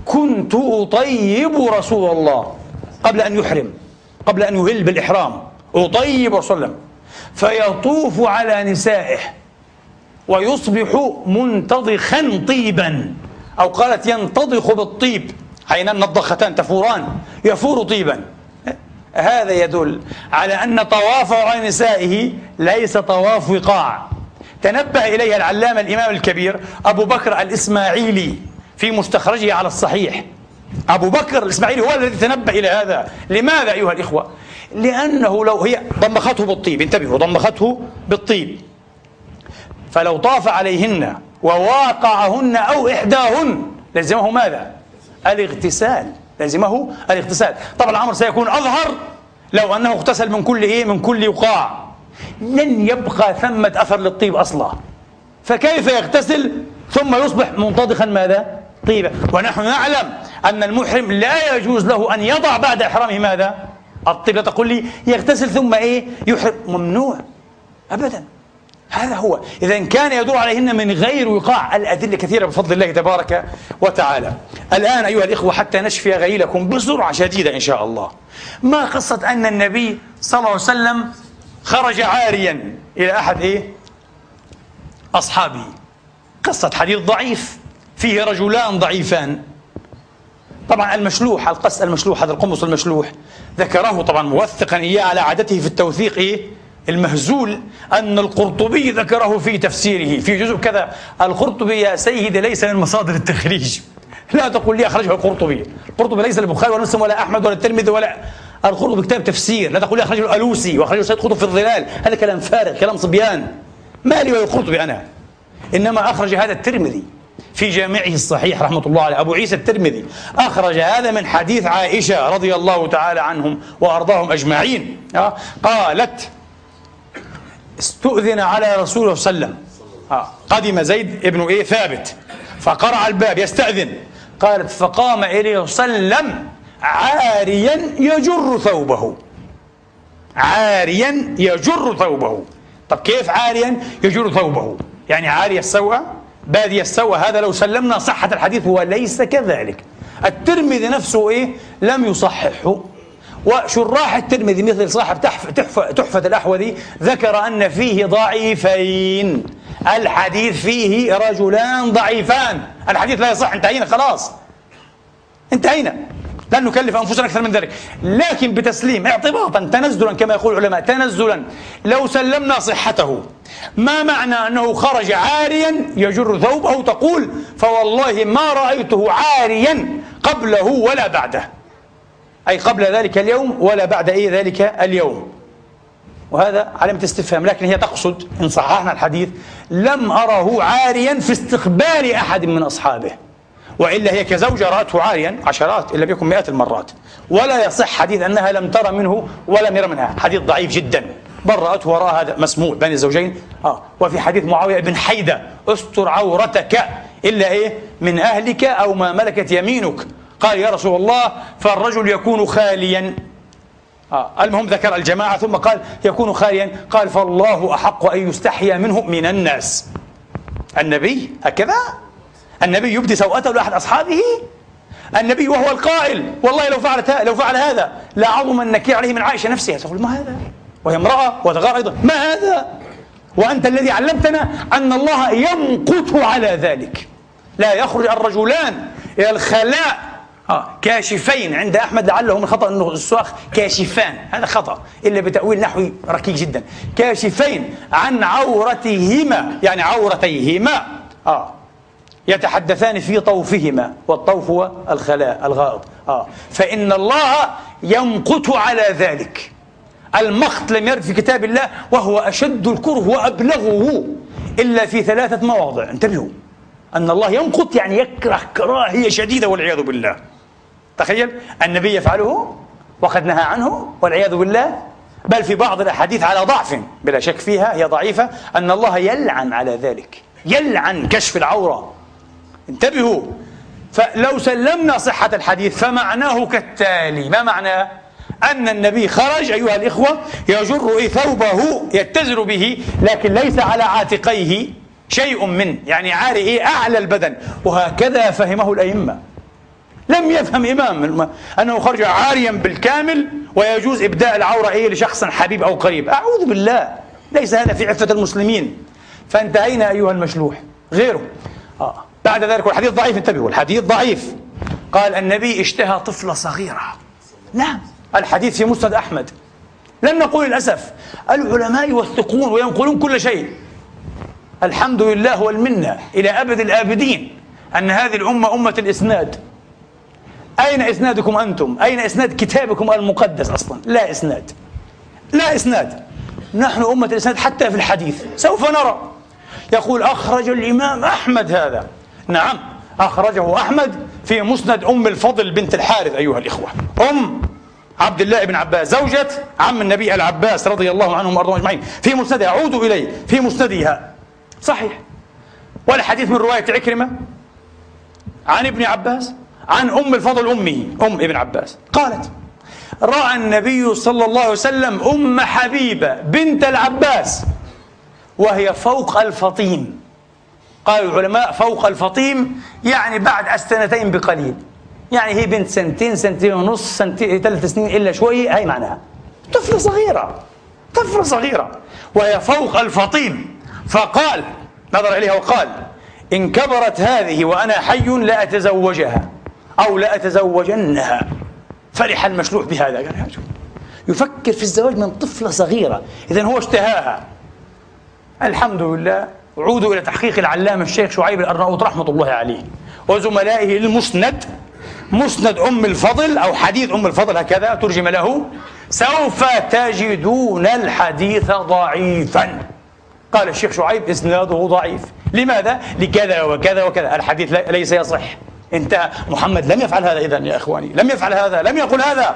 كنت أطيب رسول الله قبل أن يحرم قبل أن يهل بالإحرام. أطيب رسول الله. فيطوف على نسائه ويصبح منتضخا طيبا أو قالت ينتضخ بالطيب. عينان نضختان تفوران يفور طيبا. هذا يدل على أن طوافه على نسائه ليس طواف وقاع. تنبه إليها العلامة الإمام الكبير أبو بكر الإسماعيلي في مستخرجه على الصحيح. أبو بكر الإسماعيلي هو الذي تنبه إلى هذا. لماذا أيها الإخوة؟ لأنه لو هي ضمخته بالطيب. انتبهوا ضمخته بالطيب. فلو طاف عليهن وواقعهن أو إحداهن لزمه ماذا؟ الاغتسال. لزمه الاغتسال. طبعا الأمر سيكون أظهر لو أنه اغتسل من كل إيه؟ من كل وقاع. لن يبقى ثمة أثر للطيب أصلا. فكيف يغتسل ثم يصبح منتضخا ماذا؟ طيبا. ونحن نعلم أن المحرم لا يجوز له أن يضع بعد إحرامه ماذا؟ الطيب. لا تقول لي يغتسل ثم إيه؟ يحرم. ممنوع. أبدا. هذا هو. إذا كان يدور عليهن من غير وقاع الأدلة كثيرة بفضل الله تبارك وتعالى. الآن أيها الإخوة حتى نشفي غيلكم بسرعة شديدة إن شاء الله. ما قصة أن النبي صلى الله عليه وسلم خرج عاريا إلى أحد إيه؟ أصحابه. قصة حديث ضعيف. فيه رجلان ضعيفان. طبعا المشلوح القص المشلوح هذا القمص المشلوح. ذكره طبعا موثقا إياه على عادته في التوثيق إيه؟ المهزول أن القرطبي ذكره في تفسيره. في جزء كذا. القرطبي يا سيدي ليس من مصادر التخريج. لا تقول لي أخرجه القرطبي. القرطبي ليس البخاري ولا مسلم ولا أحمد ولا الترمذي ولا القرطبي كتاب تفسير لا تقول لي أخرجه الألوسي وأخرجه سيد قطب في الظلال هذا كلام فارغ كلام صبيان. ما لي القرطبي أنا. إنما أخرج هذا الترمذي في جامعه الصحيح رحمة الله عليه أبو عيسى الترمذي. أخرج هذا من حديث عائشة رضي الله تعالى عنهم وأرضاهم أجمعين. آه، قالت استؤذن على رسول الله صلى الله عليه وسلم. آه، قدم زيد ابن إيه ثابت. فقرع الباب يستأذن. قالت فقام إليه صلى الله عليه وسلم. عاريا يجر ثوبه. عاريا يجر ثوبه. طب كيف عاريا يجر ثوبه؟ يعني عاري السوء بادي السوء هذا لو سلمنا صحة الحديث هو ليس كذلك. الترمذي نفسه إيه؟ لم يصححه. وشراح الترمذي مثل صاحب تحفة, تحفة الأحوذي ذكر أن فيه ضعيفين. الحديث فيه رجلان ضعيفان. الحديث لا يصح انتهينا خلاص. انتهينا. لن نكلف أنفسنا أكثر من ذلك. لكن بتسليم اعتباطا تنزلا كما يقول العلماء تنزلا. لو سلمنا صحته ما معنى أنه خرج عاريا يجر ثوبه تقول فوالله ما رأيته عاريا قبله ولا بعده. أي قبل ذلك اليوم ولا بعد أي ذلك اليوم. وهذا علامة استفهام لكن هي تقصد إن صححنا الحديث لم أره عاريا في استقبال أحد من أصحابه. وإلا هي كزوجة رأته عاريا عشرات إن لم يكن مئات المرات. ولا يصح حديث أنها لم ترى منه ولم يرى منها. حديث ضعيف جدا. بل رأته وراء هذا مسموع بين الزوجين. آه. وفي حديث معاوية بن حيدة أستر عورتك إلا إيه؟ من أهلك أو ما ملكت يمينك. قال يا رسول الله فالرجل يكون خاليا. آه. المهم ذكر الجماعة ثم قال يكون خاليا. قال فالله أحق أن يستحيا منه من الناس. النبي هكذا النبي يبدي سوءته لأحد أصحابه؟ النبي وهو القائل. والله لو فعلت لو فعل هذا لعظم النكير عليه من عائشة نفسها. تقول ما هذا؟ وهي امرأة وتغار أيضا. ما هذا؟ وأنت الذي علمتنا أن الله يمقت على ذلك. لا يخرج الرجلان إلى الخلاء. آه كاشفين. عند أحمد لعله من خطأ أنه السواخ كاشفان. هذا خطأ. إلا بتأويل نحوي ركيك جدا. كاشفين عن عورتهما يعني عورتيهما. آه. يتحدثان في طوفهما والطوف هو الخلاء الغائط. آه. فإن الله يمقت على ذلك. المقت لم يرد في كتاب الله وهو أشد الكره وأبلغه إلا في ثلاثة مواضع. انتبهوا. أن الله يمقت يعني يكره كراهية شديدة والعياذ بالله. تخيل النبي يفعله وقد نهى عنه والعياذ بالله. بل في بعض الأحاديث على ضعف بلا شك فيها هي ضعيفة أن الله يلعن على ذلك. يلعن كشف العورة. انتبهوا. فلو سلمنا صحة الحديث فمعناه كالتالي. ما معناه أن النبي خرج أيها الإخوة يجر ثوبه يتزر به لكن ليس على عاتقيه شيء من يعني عاري أعلى البدن. وهكذا فهمه الأئمة. لم يفهم إمام. أنه خرج عاريا بالكامل ويجوز إبداء العورة إيه لشخص حبيب أو قريب. أعوذ بالله. ليس هذا في عفة المسلمين. فانتهينا أيها المشلوح. غيره. آه. بعد ذلك والحديث ضعيف انتبهوا الحديث ضعيف. قال النبي اشتهى طفلة صغيرة. نعم. الحديث في مسند أحمد. لن نقول للأسف. العلماء يوثقون وينقلون كل شيء. الحمد لله والمنة إلى أبد الآبدين أن هذه الأمة أمة الإسناد. أين إسنادكم أنتم؟ أين إسناد كتابكم المقدس أصلا؟ لا إسناد. لا إسناد. نحن أمة الإسناد حتى في الحديث. سوف نرى. يقول أخرج الإمام أحمد هذا. نعم أخرجه أحمد في مسند أم الفضل بنت الحارث أيها الإخوة. أم عبد الله بن عباس زوجة عم النبي العباس رضي الله عنهم وأرضاهم أجمعين. في مسندها عودوا إليه في مسندها. صحيح. والحديث من رواية عكرمة عن ابن عباس عن أم الفضل امه أم ابن عباس. قالت رأى النبي صلى الله عليه وسلم أم حبيبة بنت العباس وهي فوق الفطيم قال العلماء فوق الفطيم يعني بعد السنتين بقليل. يعني هي بنت سنتين سنتين ونص سنتين ثلاث سنين إلا شوي هي معناها. طفلة صغيرة طفلة صغيرة. وهي فوق الفطيم. فقال نظر إليها وقال إن كبرت هذه وأنا حي لأتزوجها أو لأتزوجنها فرح المشلوح بهذا. قال يفكر في الزواج من طفلة صغيرة. إذا هو اشتهاها. الحمد لله عودوا إلى تحقيق العلامة الشيخ شعيب الأرناؤوط رحمة الله عليه. وزملائه المسند مسند أم الفضل أو حديث أم الفضل هكذا ترجم له سوف تجدون الحديث ضعيفا. قال الشيخ شعيب إسناده ضعيف. لماذا؟ لكذا وكذا وكذا. الحديث ليس يصح. انت محمد لم يفعل هذا إذا يا إخواني. لم يفعل هذا لم يقل هذا.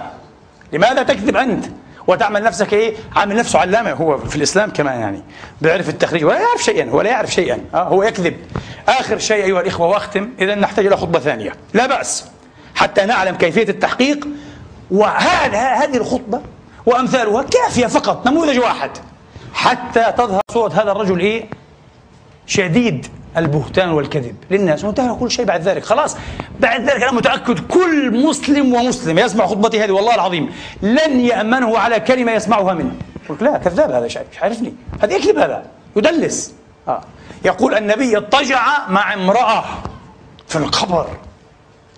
لماذا تكذب أنت؟ وتعمل نفسك إيه؟ عامل نفسه علامة هو في الإسلام كمان يعني. بيعرف التخريج ولا يعرف شيئا ولا يعرف شيئا. آه هو يكذب. آخر شيء أيها الإخوة واختم. اذا نحتاج إلى خطبة ثانية. لا بأس. حتى نعلم كيفية التحقيق. وهذا هذه الخطبة وأمثالها كافية فقط نموذج واحد. حتى تظهر صورة هذا الرجل إيه؟ شديد. البهتان والكذب للناس وانتهى كل شيء بعد ذلك. خلاص بعد ذلك أنا متأكد كل مسلم ومسلم يسمع خطبتي هذه والله العظيم لن يأمنه على كلمة يسمعها منه. قلت لا كذاب هذا شيء مش عارفني هذا يكذب هذا يدلس. آه. يقول النبي اضطجع مع امرأة في القبر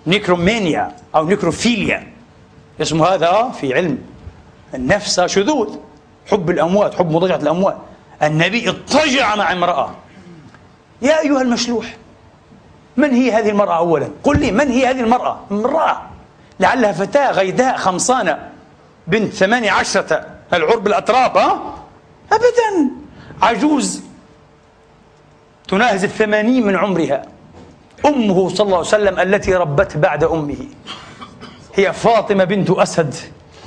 نيكرومانيا أو نيكروفيليا. اسمه هذا في علم النفس شذوذ حب الأموات حب مضاجعة الأموات. النبي اضطجع مع امرأة. يا أيها المشلوح من هي هذه المرأة أولا؟ قل لي من هي هذه المرأة؟ امرأة. لعلها فتاة غيداء خمصانة بنت ثمانية عشرة العرب الأتراب ها؟ أبدا. عجوز. تناهز الثمانين من عمرها. أمه صلى الله عليه وسلم التي ربته بعد أمه. هي فاطمة بنت أسد.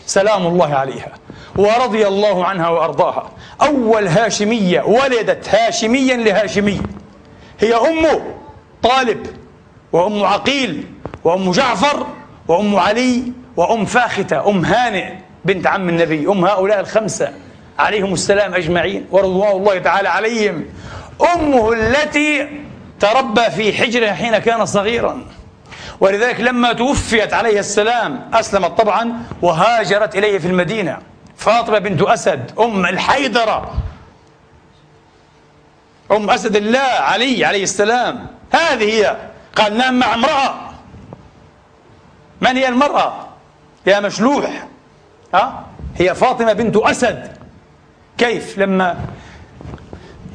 سلام الله عليها. ورضي الله عنها وأرضاها. أول هاشمية ولدت. هاشميا لهاشمي. هي أمه طالب وأم عقيل وأم جعفر وأم علي وأم فاختة أم هانئ بنت عم النبي أم هؤلاء الخمسة عليهم السلام أجمعين ورضوان الله تعالى عليهم. أمه التي تربى في حجرة حين كان صغيرا. ولذلك لما توفيت عليه السلام أسلمت طبعا وهاجرت إليه في المدينة. فاطمة بنت أسد أم الحيدرة أم أسد الله علي عليه السلام. هذه هي. قال نام مع امرأة. من هي المرأة؟ يا مشلوح. ها؟ هي فاطمة بنت أسد. كيف لما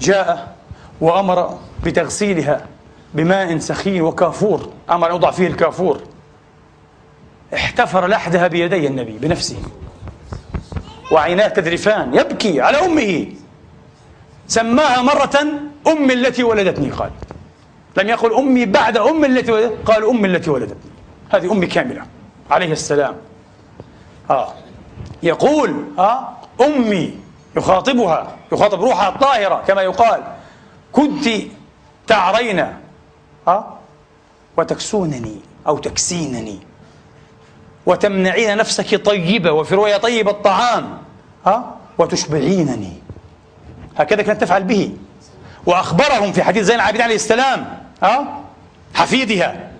جاء وأمر بتغسيلها بماء سخين وكافور أمر أن يوضع فيه الكافور. احتفر لحدها بيدي النبي بنفسه. وعيناه تذرفان يبكي على أمه. سماها مرة أمي التي ولدتني قال. لم يقل أمي بعد أم التي ولدتني قال أمي التي ولدتني هذه أمي كاملة عليه السلام. آه. يقول آه أمي يخاطبها يخاطب روحها الطاهرة كما يقال. كنت تعرين آه وتكسونني أو تكسينني وتمنعين نفسك طيبة وفي رواية طيب الطعام ها وتشبعينني. هكذا كانت تفعل به. وأخبرهم في حديث زين العابدين عليه السلام ها؟ حفيدها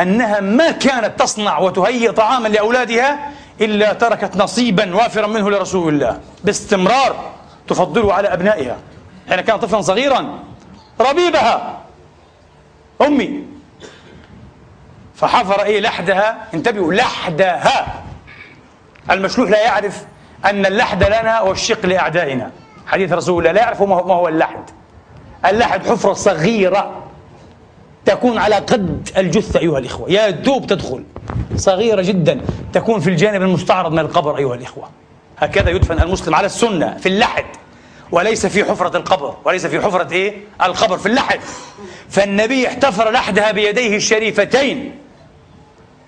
أنها ما كانت تصنع وتهيئ طعاما لأولادها إلا تركت نصيبا وافرا منه لرسول الله باستمرار تفضله على أبنائها. حين كان طفلا صغيرا ربيبها أمي. فحفر إيه لحدها انتبهوا لحدها. المشلوح لا يعرف أن اللحد لنا والشق لأعدائنا. حديث رسول الله لا يعرف ما هو اللحد. اللحد حفرة صغيرة تكون على قد الجثة أيها الإخوة. يا دوب تدخل. صغيرة جدا تكون في الجانب المستعرض من القبر أيها الإخوة. هكذا يدفن المسلم على السنة في اللحد. وليس في حفرة القبر. وليس في حفرة إيه؟ القبر في اللحد. فالنبي احتفر لحدها بيديه الشريفتين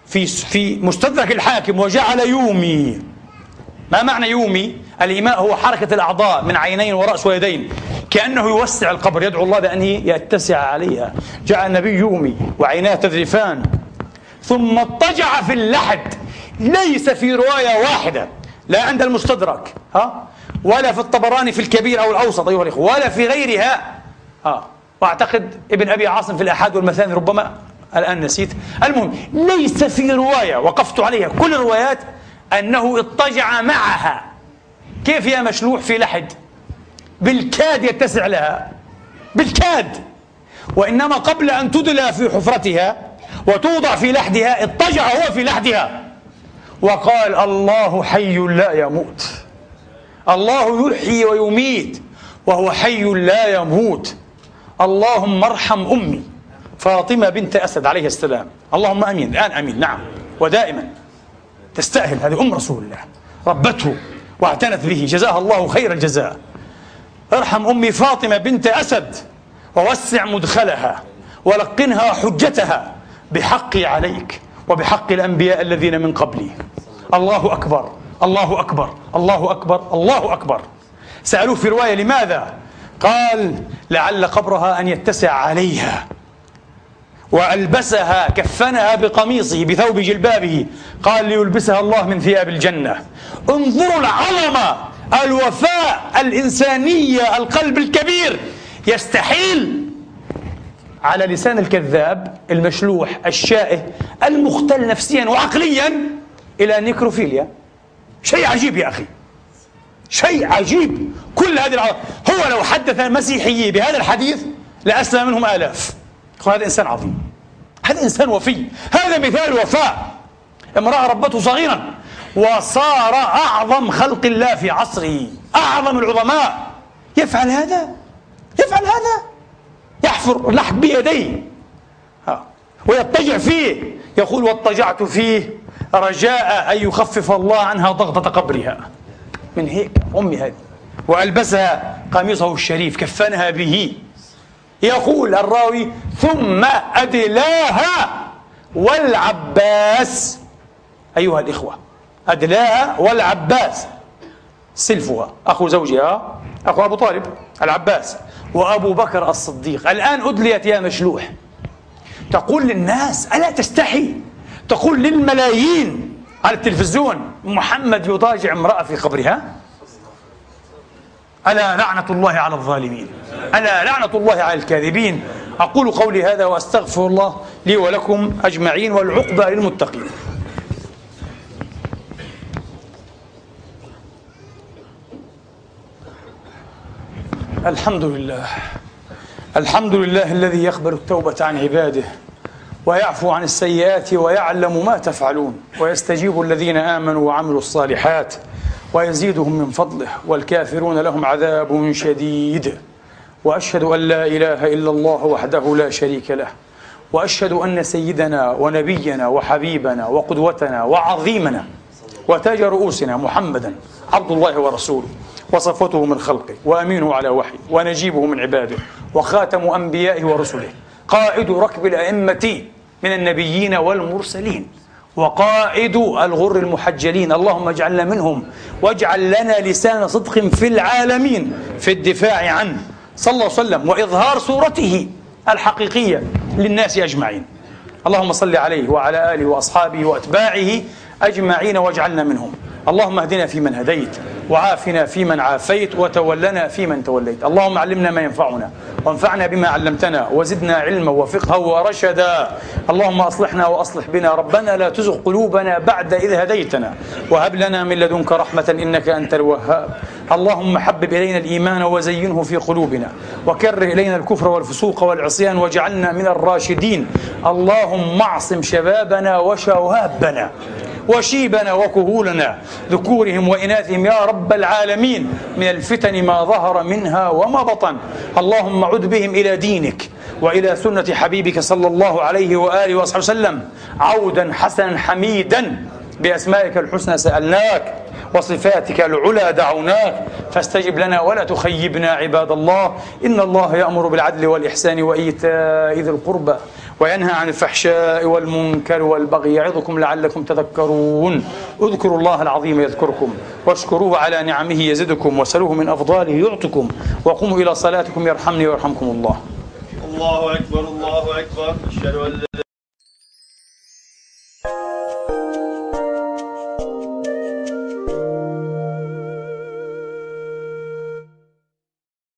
في في مستدرك الحاكم وجعل يومي. ما معنى يومي؟ الإيماء هو حركة الأعضاء من عينين ورأس ويدين. كأنه يوسع القبر يدعو الله بأن يتسع عليها. جاء النبي يومي وعيناه تذرفان ثم اضطجع في اللحد. ليس في رواية واحدة لا عند المستدرك ها؟ ولا في الطبراني في الكبير أو الأوسط أيها الإخوة ولا في غيرها. ها؟ وأعتقد ابن أبي عاصم في الأحاد والمثاني ربما الآن نسيت. المهم ليس في رواية وقفت عليها كل الروايات أنه اضطجع معها. كيف يا مشلوح في لحد؟ بالكاد يتسع لها. بالكاد. وإنما قبل أن تدلى في حفرتها وتوضع في لحدها اضطجع هو في لحدها. وقال الله حي لا يموت. الله يحيي ويميت وهو حي لا يموت. اللهم ارحم أمي فاطمة بنت أسد عليه السلام. اللهم أمين. الآن أمين. نعم. ودائما. تستأهل هذه أم رسول الله. ربته واعتنت به. جزاها الله خير الجزاء. ارحم أمي فاطمة بنت أسد ووسع مدخلها ولقنها حجتها بحقي عليك وبحق الأنبياء الذين من قبلي. الله أكبر الله أكبر الله أكبر الله أكبر. سألوه في رواية لماذا؟ قال لعل قبرها أن يتسع عليها وألبسها كفنها بقميصه بثوب جلبابه. قال ليلبسها الله من ثياب الجنة. انظروا العظمة الوفاء الإنسانية القلب الكبير يستحيل على لسان الكذاب المشلوح الشائه المختل نفسيا وعقليا إلى نيكروفيليا. شيء عجيب يا أخي. شيء عجيب. كل هذه العظم. هو لو حدث المسيحيي بهذا الحديث لأسلم منهم آلاف. هذا إنسان عظيم. هذا إنسان وفي. هذا مثال وفاء. امرأة ربته صغيرا. وصار أعظم خلق الله في عصره. أعظم العظماء. يفعل هذا. يفعل هذا. يحفر لحد بيديه. ويضطجع فيه. يقول واضطجعت فيه رجاء أن يخفف الله عنها ضغطة قبرها. من هيك أمي هذه. وألبسها قميصه الشريف كفنها به. يقول الراوي ثم أدلاها والعباس. أيها الإخوة. أدلاها والعباس. سلفها أخو زوجها أخو أبو طالب العباس. وأبو بكر الصديق. الآن أدليت يا مشلوح. تقول للناس ألا تستحي؟ تقول للملايين على التلفزيون محمد يضاجع امرأة في قبرها؟ ألا لعنة الله على الظالمين؟ ألا لعنة الله على الكاذبين؟ أقول قولي هذا وأستغفر الله لي ولكم أجمعين والعقبى للمتقين. الحمد لله. الحمد لله الذي يقبل التوبة عن عباده ويعفو عن السيئات ويعلم ما تفعلون ويستجيب الذين آمنوا وعملوا الصالحات ويزيدهم من فضله والكافرون لهم عذاب شديد. وأشهد أن لا إله إلا الله وحده لا شريك له وأشهد أن سيدنا ونبينا وحبيبنا وقدوتنا وعظيمنا وتاج رؤوسنا محمدا عبد الله ورسوله. وصفوته من خلقه وأمينه على وحيه ونجيبه من عباده وخاتم أنبيائه ورسله. قائد ركب الأئمة من النبيين والمرسلين وقائد الغر المحجلين. اللهم اجعلنا منهم واجعل لنا لسان صدق في العالمين في الدفاع عنه صلى الله عليه وسلم وإظهار صورته الحقيقية للناس أجمعين. اللهم صل عليه وعلى آله وأصحابه وأتباعه أجمعين واجعلنا منهم. اللهم اهدنا فيمن هديت وعافنا فيمن عافيت وتولنا فيمن توليت. اللهم علمنا ما ينفعنا وانفعنا بما علمتنا وزدنا علما وفقها ورشدا. اللهم أصلحنا وأصلح بنا. ربنا لا تزغ قلوبنا بعد إذ هديتنا. وهب لنا من لدنك رحمة إنك أنت الوهاب. اللهم حبب إلينا الإيمان وزينه في قلوبنا. وكره إلينا الكفر والفسوق والعصيان واجعلنا من الراشدين. اللهم اعصم شبابنا وشوابنا وشيبنا وكهولنا ذكورهم وإناثهم يا رب العالمين من الفتن ما ظهر منها وما بطن. اللهم عد بهم إلى دينك وإلى سنة حبيبك صلى الله عليه وآله وصحبه وسلم. عودا حسنا حميدا بأسمائك الحسنى سألناك وصفاتك العلى دعوناك. فاستجب لنا ولا تخيبنا عباد الله. إن الله يأمر بالعدل والإحسان وإيتاء ذي القربى. وينهى عن الفحشاء والمنكر والبغي يعظكم لعلكم تذكرون. اذكروا الله العظيم يذكركم واشكروه على نعمه يزدكم وسلوه من أفضاله يعطكم وقوموا إلى صلاتكم يرحمني ويرحمكم الله. الله أكبر الله أكبر. أشهد أن